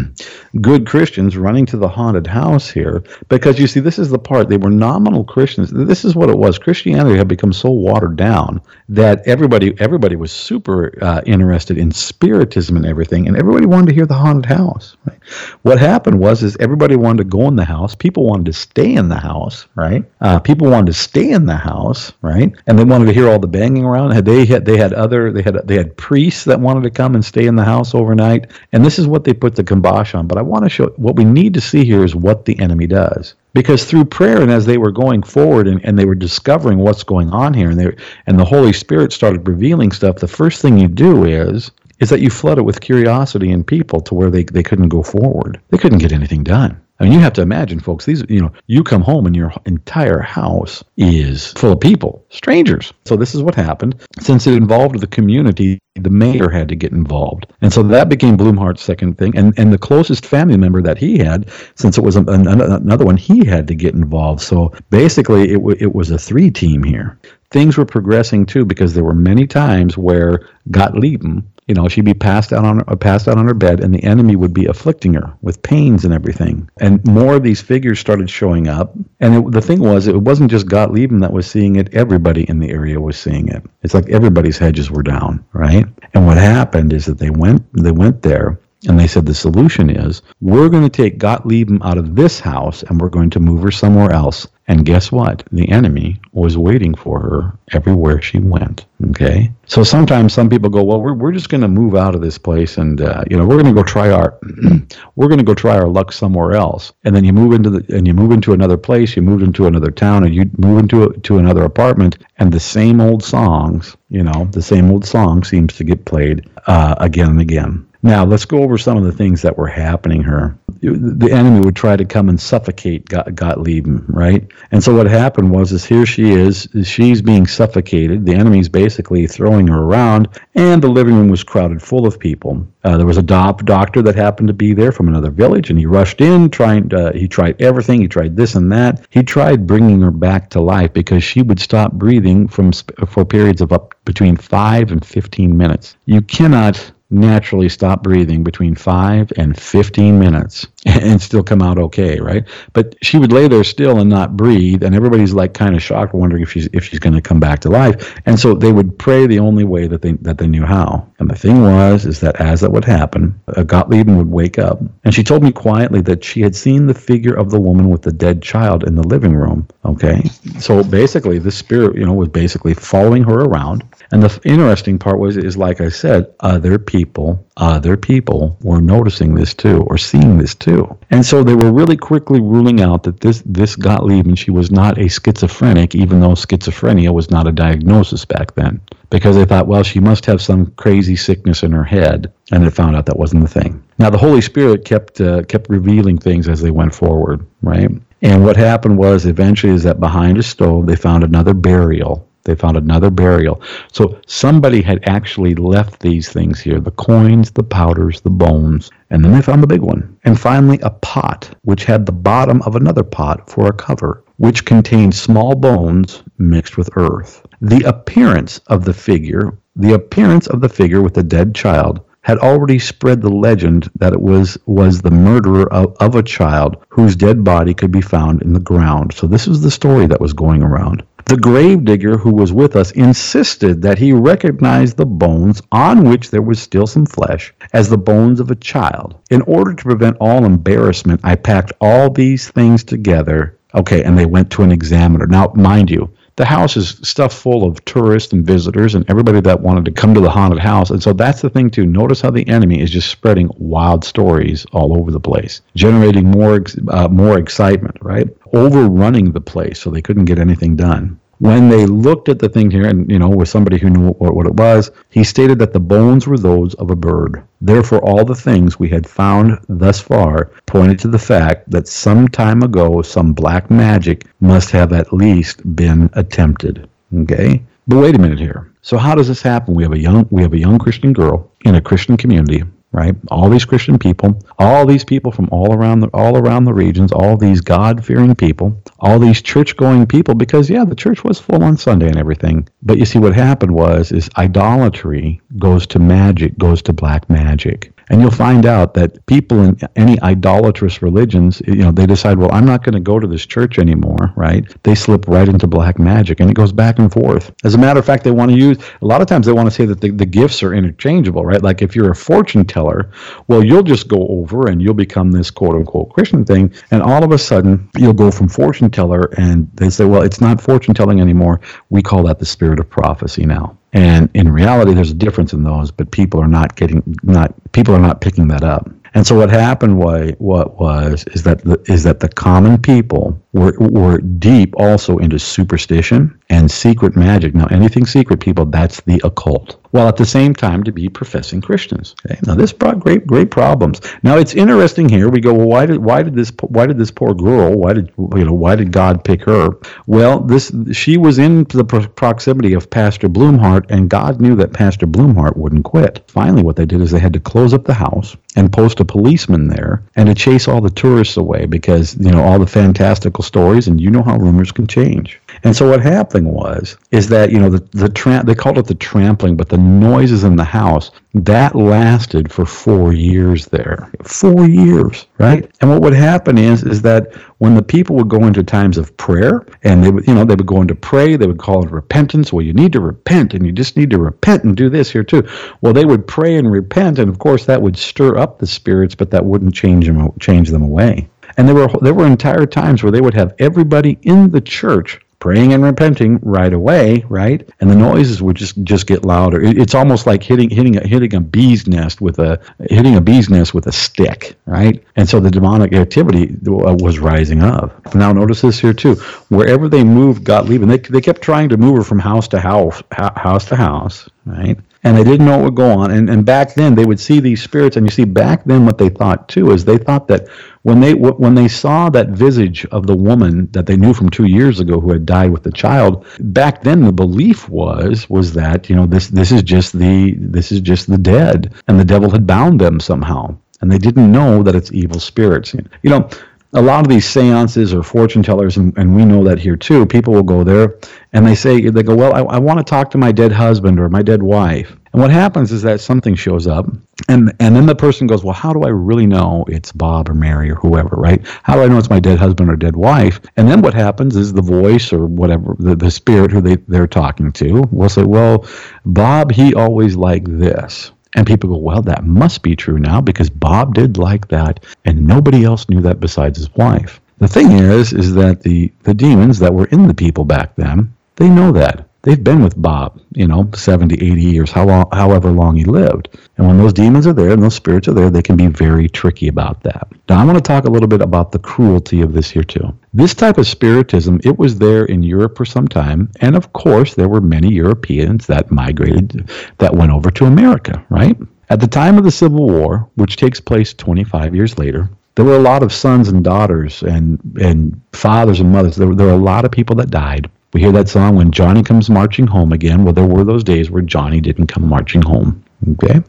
good Christians, running to the haunted house here because you see, this is the part they were nominal Christians. This is what it was. Christianity had become so watered down that everybody everybody was super uh, interested in spiritism and everything, and everybody wanted to hear the haunted house. Right? What happened was is everybody wanted to go in the house. People wanted to stay in the house, right? Uh, people wanted to stay in the house, right? And they wanted to hear all the banging around. Had they had they had other they had they had priests that wanted to come and stay in the house overnight. And this is what they put the kibosh on. But I want to show what we need to see here is what the enemy does because through prayer and as they were going forward and, and they were discovering what's going on here and they and the holy spirit started revealing stuff the first thing you do is is that you flood it with curiosity in people to where they, they couldn't go forward they couldn't get anything done I mean, you have to imagine, folks. These, you know, you come home and your entire house is full of people, strangers. So this is what happened. Since it involved the community, the mayor had to get involved, and so that became Blumhardt's second thing. And and the closest family member that he had, since it was an, another one, he had to get involved. So basically, it w- it was a three team here. Things were progressing too because there were many times where Gottliebin you know, she'd be passed out on uh, passed out on her bed, and the enemy would be afflicting her with pains and everything. And more of these figures started showing up. And it, the thing was, it wasn't just Gottliebin that was seeing it; everybody in the area was seeing it. It's like everybody's hedges were down, right? And what happened is that they went they went there, and they said the solution is we're going to take Gottliebin out of this house and we're going to move her somewhere else. And guess what? The enemy was waiting for her everywhere she went. Okay. So sometimes some people go, well, we're, we're just going to move out of this place and, uh, you know, we're going to go try our, we're going to go try our luck somewhere else. And then you move into the, and you move into another place, you move into another town and you move into a, to another apartment and the same old songs, you know, the same old song seems to get played uh, again and again. Now, let's go over some of the things that were happening here. The enemy would try to come and suffocate Gottlieb, right? And so what happened was, is here she is, she's being suffocated. The enemy's basically throwing her around, and the living room was crowded full of people. Uh, there was a doc- doctor that happened to be there from another village, and he rushed in, trying. Uh, he tried everything. He tried this and that. He tried bringing her back to life because she would stop breathing from sp- for periods of up between five and fifteen minutes. You cannot naturally stop breathing between 5 and 15 minutes and still come out okay, right? But she would lay there still and not breathe, and everybody's like kind of shocked, wondering if she's if she's going to come back to life. And so they would pray the only way that they that they knew how. And the thing was, is that as that would happen, uh, a Gottliebin would wake up, and she told me quietly that she had seen the figure of the woman with the dead child in the living room. Okay, so basically, the spirit, you know, was basically following her around. And the interesting part was, is like I said, other people, other people were noticing this too, or seeing this too too. And so they were really quickly ruling out that this this Gottliebin she was not a schizophrenic, even though schizophrenia was not a diagnosis back then. Because they thought, well, she must have some crazy sickness in her head, and they found out that wasn't the thing. Now the Holy Spirit kept uh, kept revealing things as they went forward, right? And what happened was eventually is that behind a stove they found another burial They found another burial. So somebody had actually left these things here the coins, the powders, the bones, and then they found the big one. And finally, a pot, which had the bottom of another pot for a cover, which contained small bones mixed with earth. The appearance of the figure, the appearance of the figure with the dead child, had already spread the legend that it was was the murderer of, of a child whose dead body could be found in the ground. So this was the story that was going around. The gravedigger who was with us insisted that he recognized the bones on which there was still some flesh as the bones of a child. In order to prevent all embarrassment, I packed all these things together. Okay, and they went to an examiner. Now, mind you, the house is stuffed full of tourists and visitors and everybody that wanted to come to the haunted house. And so that's the thing too. Notice how the enemy is just spreading wild stories all over the place, generating more uh, more excitement, right? Overrunning the place so they couldn't get anything done. When they looked at the thing here, and you know, with somebody who knew what, what it was, he stated that the bones were those of a bird. Therefore, all the things we had found thus far pointed to the fact that some time ago some black magic must have at least been attempted. Okay? But wait a minute here. So how does this happen? We have a young we have a young Christian girl in a Christian community right? All these Christian people, all these people from all around the all around the regions, all these God-fearing people, all these church-going people because yeah, the church was full on Sunday and everything. But you see what happened was is idolatry goes to magic, goes to black magic. And you'll find out that people in any idolatrous religions, you know, they decide, well, I'm not going to go to this church anymore, right? They slip right into black magic and it goes back and forth. As a matter of fact, they want to use, a lot of times they want to say that the, the gifts are interchangeable, right? Like if you're a fortune teller, well, you'll just go over and you'll become this quote unquote Christian thing. And all of a sudden, you'll go from fortune teller and they say, well, it's not fortune telling anymore. We call that the spirit of prophecy now. And in reality, there's a difference in those, but people are not getting not people are not picking that up. And so what happened was what was is that the, is that the common people were were deep also into superstition and secret magic. Now anything secret people that's the occult. While at the same time to be professing Christians. Okay? Now this brought great great problems. Now it's interesting here. We go well why did why did this why did this poor girl why did you know why did God pick her? Well this she was in the proximity of Pastor Blumhardt and God knew that Pastor Blumhardt wouldn't quit. Finally what they did is they had to close up the house and post a policeman there and to chase all the tourists away because you know all the fantastical stories and you know how rumors can change and so what happened was is that you know the the tra- they called it the trampling but the noises in the house that lasted for 4 years there. 4 years right? And what would happen is is that when the people would go into times of prayer and they would you know they would go into pray they would call it repentance. Well you need to repent and you just need to repent and do this here too. Well they would pray and repent and of course that would stir up the spirits but that wouldn't change them change them away. And there were there were entire times where they would have everybody in the church praying and repenting right away, right? And the noises would just just get louder. it's almost like hitting hitting a hitting a bee's nest with a hitting a bee's nest with a stick, right? And so the demonic activity uh, was rising up. Now notice this here too. Wherever they moved Gottlieb, and they they kept trying to move her from house to house, house to house, right? and they didn't know what would go on. And, and back then, they would see these spirits, and you see, back then, what they thought too is they thought that when they when they saw that visage of the woman that they knew from two years ago who had died with the child, back then the belief was was that you know this this is just the this is just the dead, and the devil had bound them somehow, and they didn't know that it's evil spirits. You know a lot of these seances or fortune tellers, and, and, we know that here too, people will go there and they say, they go, well, I, I want to talk to my dead husband or my dead wife. And what happens is that something shows up, and, and then the person goes, well, how do I really know it's Bob or Mary or whoever, right? How do I know it's my dead husband or dead wife? And then what happens is the voice or whatever, the, the spirit who they, they're talking to will say, well, Bob, he always liked this. And people go, well, that must be true now because Bob did like that, and nobody else knew that besides his wife. The thing is, is that the, the demons that were in the people back then, they know that they've been with Bob, you know, 70, 80 years, how long, however long he lived. And when those demons are there and those spirits are there, they can be very tricky about that. Now, I want to talk a little bit about the cruelty of this here, too. This type of spiritism, it was there in Europe for some time. And of course, there were many Europeans that migrated, that went over to America, right? At the time of the Civil War, which takes place 25 years later, there were a lot of sons and daughters and, and fathers and mothers. There, were, there were a lot of people that died We hear that song when Johnny comes marching home again. Well, there were those days where Johnny didn't come marching home. Okay?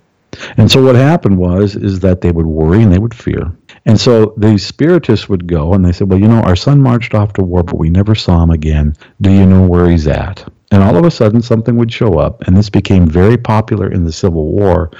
And so what happened was is that they would worry and they would fear. And so the spiritists would go and they said, Well, you know, our son marched off to war, but we never saw him again. Do you know where he's at? And all of a sudden something would show up, and this became very popular in the Civil War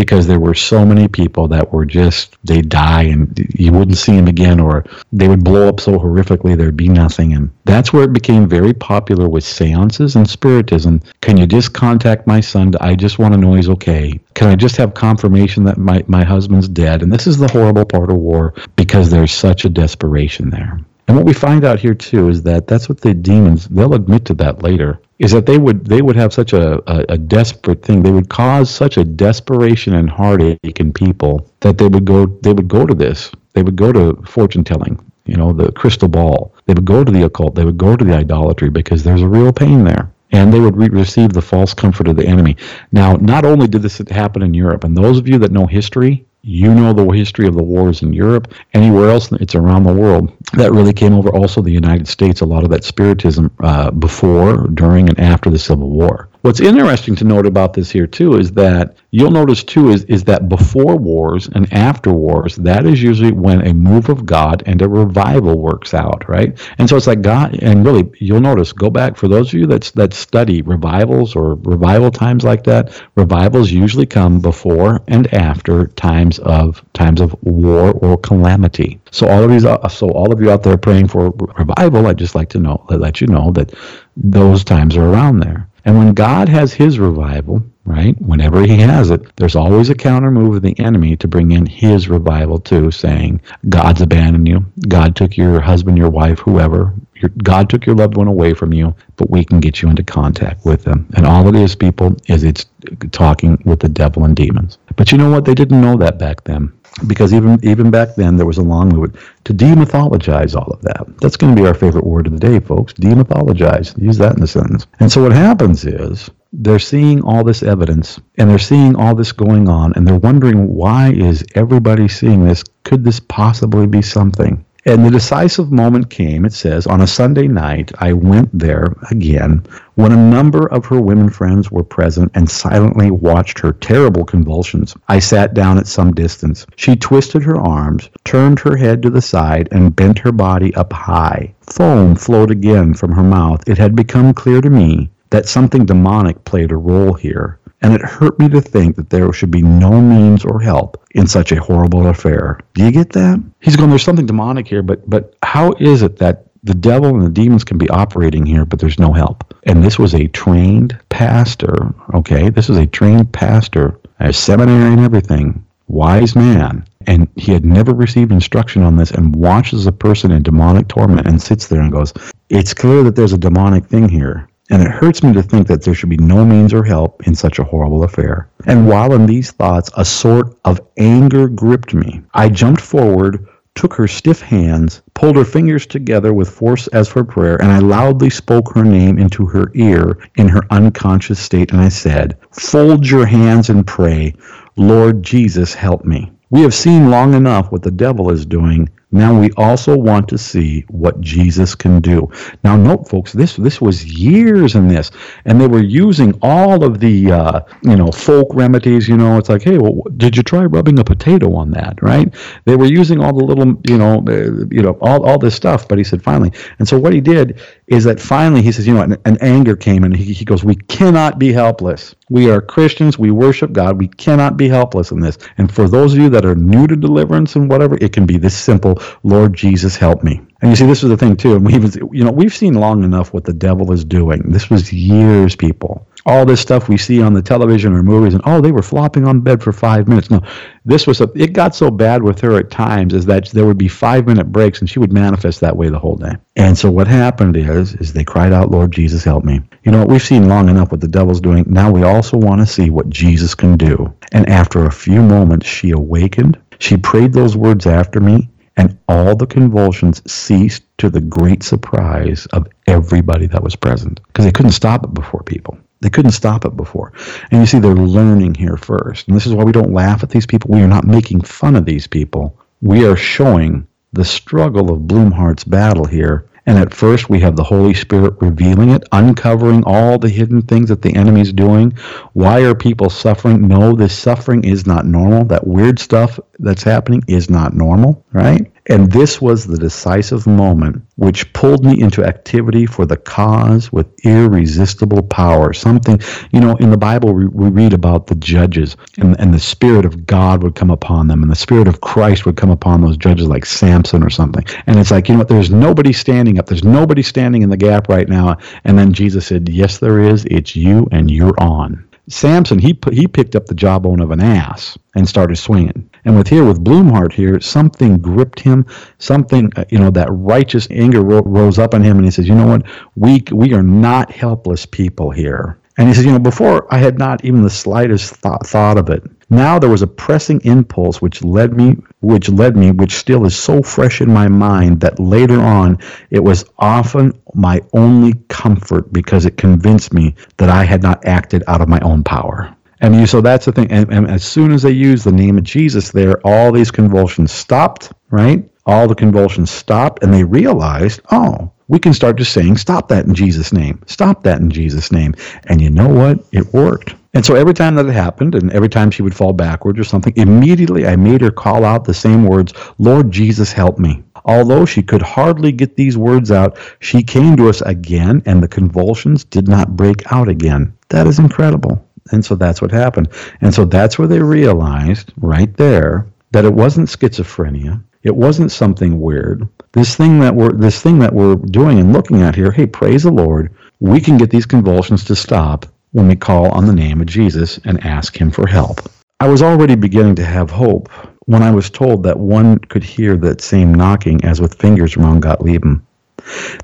because there were so many people that were just they die and you wouldn't see them again or they would blow up so horrifically there'd be nothing. And that's where it became very popular with seances and spiritism. Can you just contact my son? I just want to know he's okay. Can i just have confirmation that my, my husband's dead? And this is the horrible part of war because there's such a desperation there. And what we find out here too is that that's what the demons they'll admit to that later is that they would they would have such a, a, a, desperate thing. They would cause such a desperation and heartache in people that they would go they would go to this. They would go to fortune telling you know the crystal ball. They would go to the occult. They would go to the idolatry because there's a real pain there. And they would re- receive the false comfort of the enemy. Now not only did this happen in europe and those of you that know history you know the history of the wars in Europe, anywhere else, it's around the world. That really came over also the United States, a lot of that spiritism uh, before, during, and after the Civil War. What's interesting to note about this here too is that you'll notice too is, is that before wars and after wars, that is usually when a move of God and a revival works out, right? And so it's like God, and really you'll notice, go back for those of you that that study revivals or revival times like that. Revivals usually come before and after times of times of war or calamity. So all of these uh, so all of you out there praying for revival, I'd just like to know, let you know that those times are around there. And when God has his revival, right, whenever he has it, there's always a counter move of the enemy to bring in his revival too, saying, God's abandoned you. God took your husband, your wife, whoever. Your, God took your loved one away from you, but we can get you into contact with them. And all it is, people, is it's talking with the devil and demons. But you know what? They didn't know that back then because even even back then there was a long move to demythologize all of that. That's going to be our favorite word of the day, folks. Demythologize. Use that in the sentence. And so what happens is they're seeing all this evidence and they're seeing all this going on and they're wondering why is everybody seeing this? Could this possibly be something? And the decisive moment came, it says, on a Sunday night, I went there again when a number of her women friends were present and silently watched her terrible convulsions. I sat down at some distance. She twisted her arms, turned her head to the side, and bent her body up high. Foam flowed again from her mouth. It had become clear to me that something demonic played a role here and it hurt me to think that there should be no means or help in such a horrible affair. Do you get that? He's going, there's something demonic here, but but how is it that the devil and the demons can be operating here, but there's no help? And this was a trained pastor, okay? This is a trained pastor, a seminary and everything, wise man. And he had never received instruction on this and watches a person in demonic torment and sits there and goes, It's clear that there's a demonic thing here and it hurts me to think that there should be no means or help in such a horrible affair. And while in these thoughts, a sort of anger gripped me. I jumped forward, took her stiff hands, pulled her fingers together with force as for prayer, and I loudly spoke her name into her ear in her unconscious state, and I said, Fold your hands and pray, Lord Jesus, help me. We have seen long enough what the devil is doing. Now we also want to see what Jesus can do. Now, note, folks, this this was years in this, and they were using all of the uh, you know folk remedies. You know, it's like, hey, well, did you try rubbing a potato on that? Right? They were using all the little you know uh, you know all all this stuff. But he said finally, and so what he did is that finally he says, you know, an, an anger came, and he, he goes, we cannot be helpless. We are Christians. We worship God. We cannot be helpless in this. And for those of you that are new to deliverance and whatever, it can be this simple Lord Jesus, help me. And you see, this is the thing too. And we've, you know, we've seen long enough what the devil is doing. This was years, people. All this stuff we see on the television or movies, and oh, they were flopping on bed for five minutes. No, this was a. It got so bad with her at times is that there would be five minute breaks, and she would manifest that way the whole day. And so what happened is, is they cried out, "Lord Jesus, help me." You know, we've seen long enough what the devil's doing. Now we also want to see what Jesus can do. And after a few moments, she awakened. She prayed those words after me, and all the convulsions ceased to the great surprise of everybody that was present because they couldn't stop it before people. They couldn't stop it before. And you see, they're learning here first. And this is why we don't laugh at these people. We are not making fun of these people. We are showing the struggle of Blumhardt's battle here And at first, we have the Holy Spirit revealing it, uncovering all the hidden things that the enemy's doing. Why are people suffering? No, this suffering is not normal. That weird stuff that's happening is not normal, right? And this was the decisive moment which pulled me into activity for the cause with irresistible power. Something, you know, in the Bible, we, we, read about the judges, and, and the Spirit of God would come upon them, and the Spirit of Christ would come upon those judges like Samson or something. And it's like, you know what, there's nobody standing up, there's nobody standing in the gap right now. And then Jesus said, Yes, there is. It's you, and you're on. Samson, he he picked up the jawbone of an ass and started swinging. And with here, with Blumhardt here, something gripped him. Something, uh, you know, that righteous anger ro- rose up on him, and he says, "You know what? We we are not helpless people here." And he says, "You know, before I had not even the slightest th- thought of it. Now there was a pressing impulse which led me, which led me, which still is so fresh in my mind that later on it was often my only comfort because it convinced me that I had not acted out of my own power." And you, so that's the thing. And, and as soon as they used the name of Jesus there, all these convulsions stopped, right? All the convulsions stopped, and they realized, oh, we can start just saying, stop that in Jesus' name. Stop that in Jesus' name. And you know what? It worked. And so every time that it happened, and every time she would fall backwards or something, immediately I made her call out the same words, Lord Jesus, help me. Although she could hardly get these words out, she came to us again, and the convulsions did not break out again. That is incredible. And so that's what happened. And so that's where they realized right there that it wasn't schizophrenia. It wasn't something weird. This thing that we're this thing that we're doing and looking at here, hey, praise the Lord, we can get these convulsions to stop when we call on the name of Jesus and ask him for help. I was already beginning to have hope when I was told that one could hear that same knocking as with fingers around Gottliebin.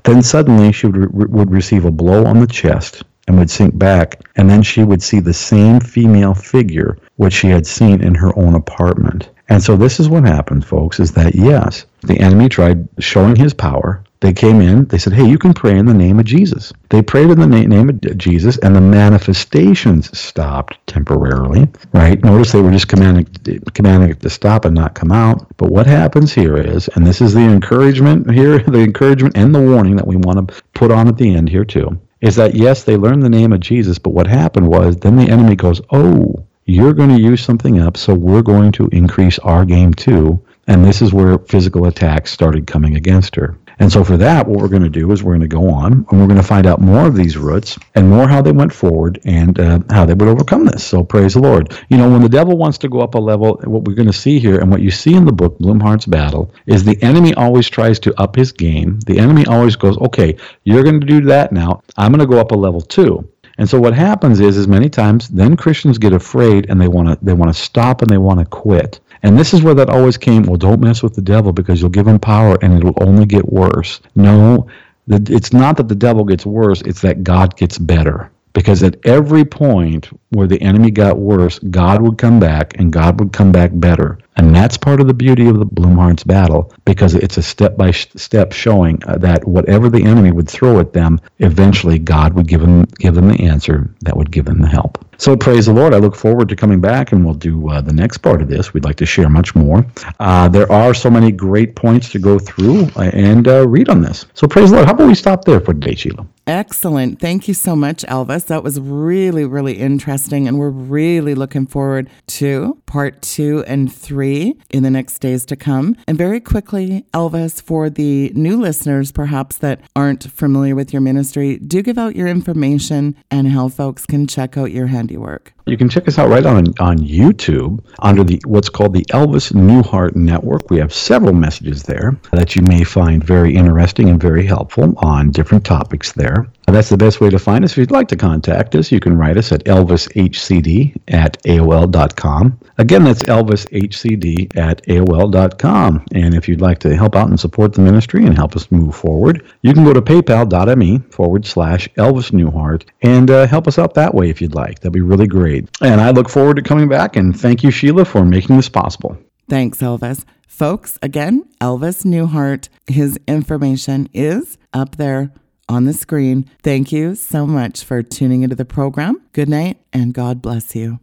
Then suddenly she would, re- would receive a blow on the chest and would sink back, and then she would see the same female figure which she had seen in her own apartment. And so this is what happened, folks, is that yes, the enemy tried showing his power. They came in, they said, hey, you can pray in the name of Jesus. They prayed in the na- name of Jesus, and the manifestations stopped temporarily, right? Notice they were just commanding, commanding it to stop and not come out. But what happens here is, and this is the encouragement here, the encouragement and the warning that we want to put on at the end here too, is that yes, they learned the name of Jesus, but what happened was then the enemy goes, oh, you're going to use something up, so we're going to increase our game too. And this is where physical attacks started coming against her. And so for that, what we're going to do is we're going to go on and we're going to find out more of these roots and more how they went forward and uh, how they would overcome this. So praise the Lord. You know, when the devil wants to go up a level, what we're going to see here and what you see in the book, Blumhardt's Battle, is the enemy always tries to up his game. The enemy always goes, okay, you're going to do that now. I'm going to go up a level too. And so what happens is, is many times then Christians get afraid and they want to they want to stop and they want to quit. And this is where that always came. Well, don't mess with the devil because you'll give him power and it'll only get worse. No, it's not that the devil gets worse; it's that God gets better. Because at every point where the enemy got worse, God would come back and God would come back better. And that's part of the beauty of the Blumhardt's battle because it's a step by step showing uh, that whatever the enemy would throw at them, eventually God would give them give them the answer that would give them the help. So praise the Lord. I look forward to coming back and we'll do uh, the next part of this. We'd like to share much more. Uh, there are so many great points to go through uh, and uh, read on this. So praise the Lord. How about we stop there for today, Sheila? Excellent. Thank you so much, Elvis. That was really, really interesting. And we're really looking forward to part two and three in the next days to come. And very quickly, Elvis, for the new listeners perhaps that aren't familiar with your ministry, do give out your information and how folks can check out your handiwork. You can check us out right on on YouTube under the what's called the Elvis Neuhardt Network. We have several messages there that you may find very interesting and very helpful on different topics there. That's the best way to find us. If you'd like to contact us, you can write us at elvishcd at aol.com. Again, that's elvishcd at aol.com. And if you'd like to help out and support the ministry and help us move forward, you can go to paypal.me forward slash Elvis Neuhardt and uh, help us out that way if you'd like. That'd be really great. And I look forward to coming back. And thank you, Sheila, for making this possible. Thanks, Elvis. Folks, again, Elvis Neuhardt, his information is up there on the screen. Thank you so much for tuning into the program. Good night and God bless you.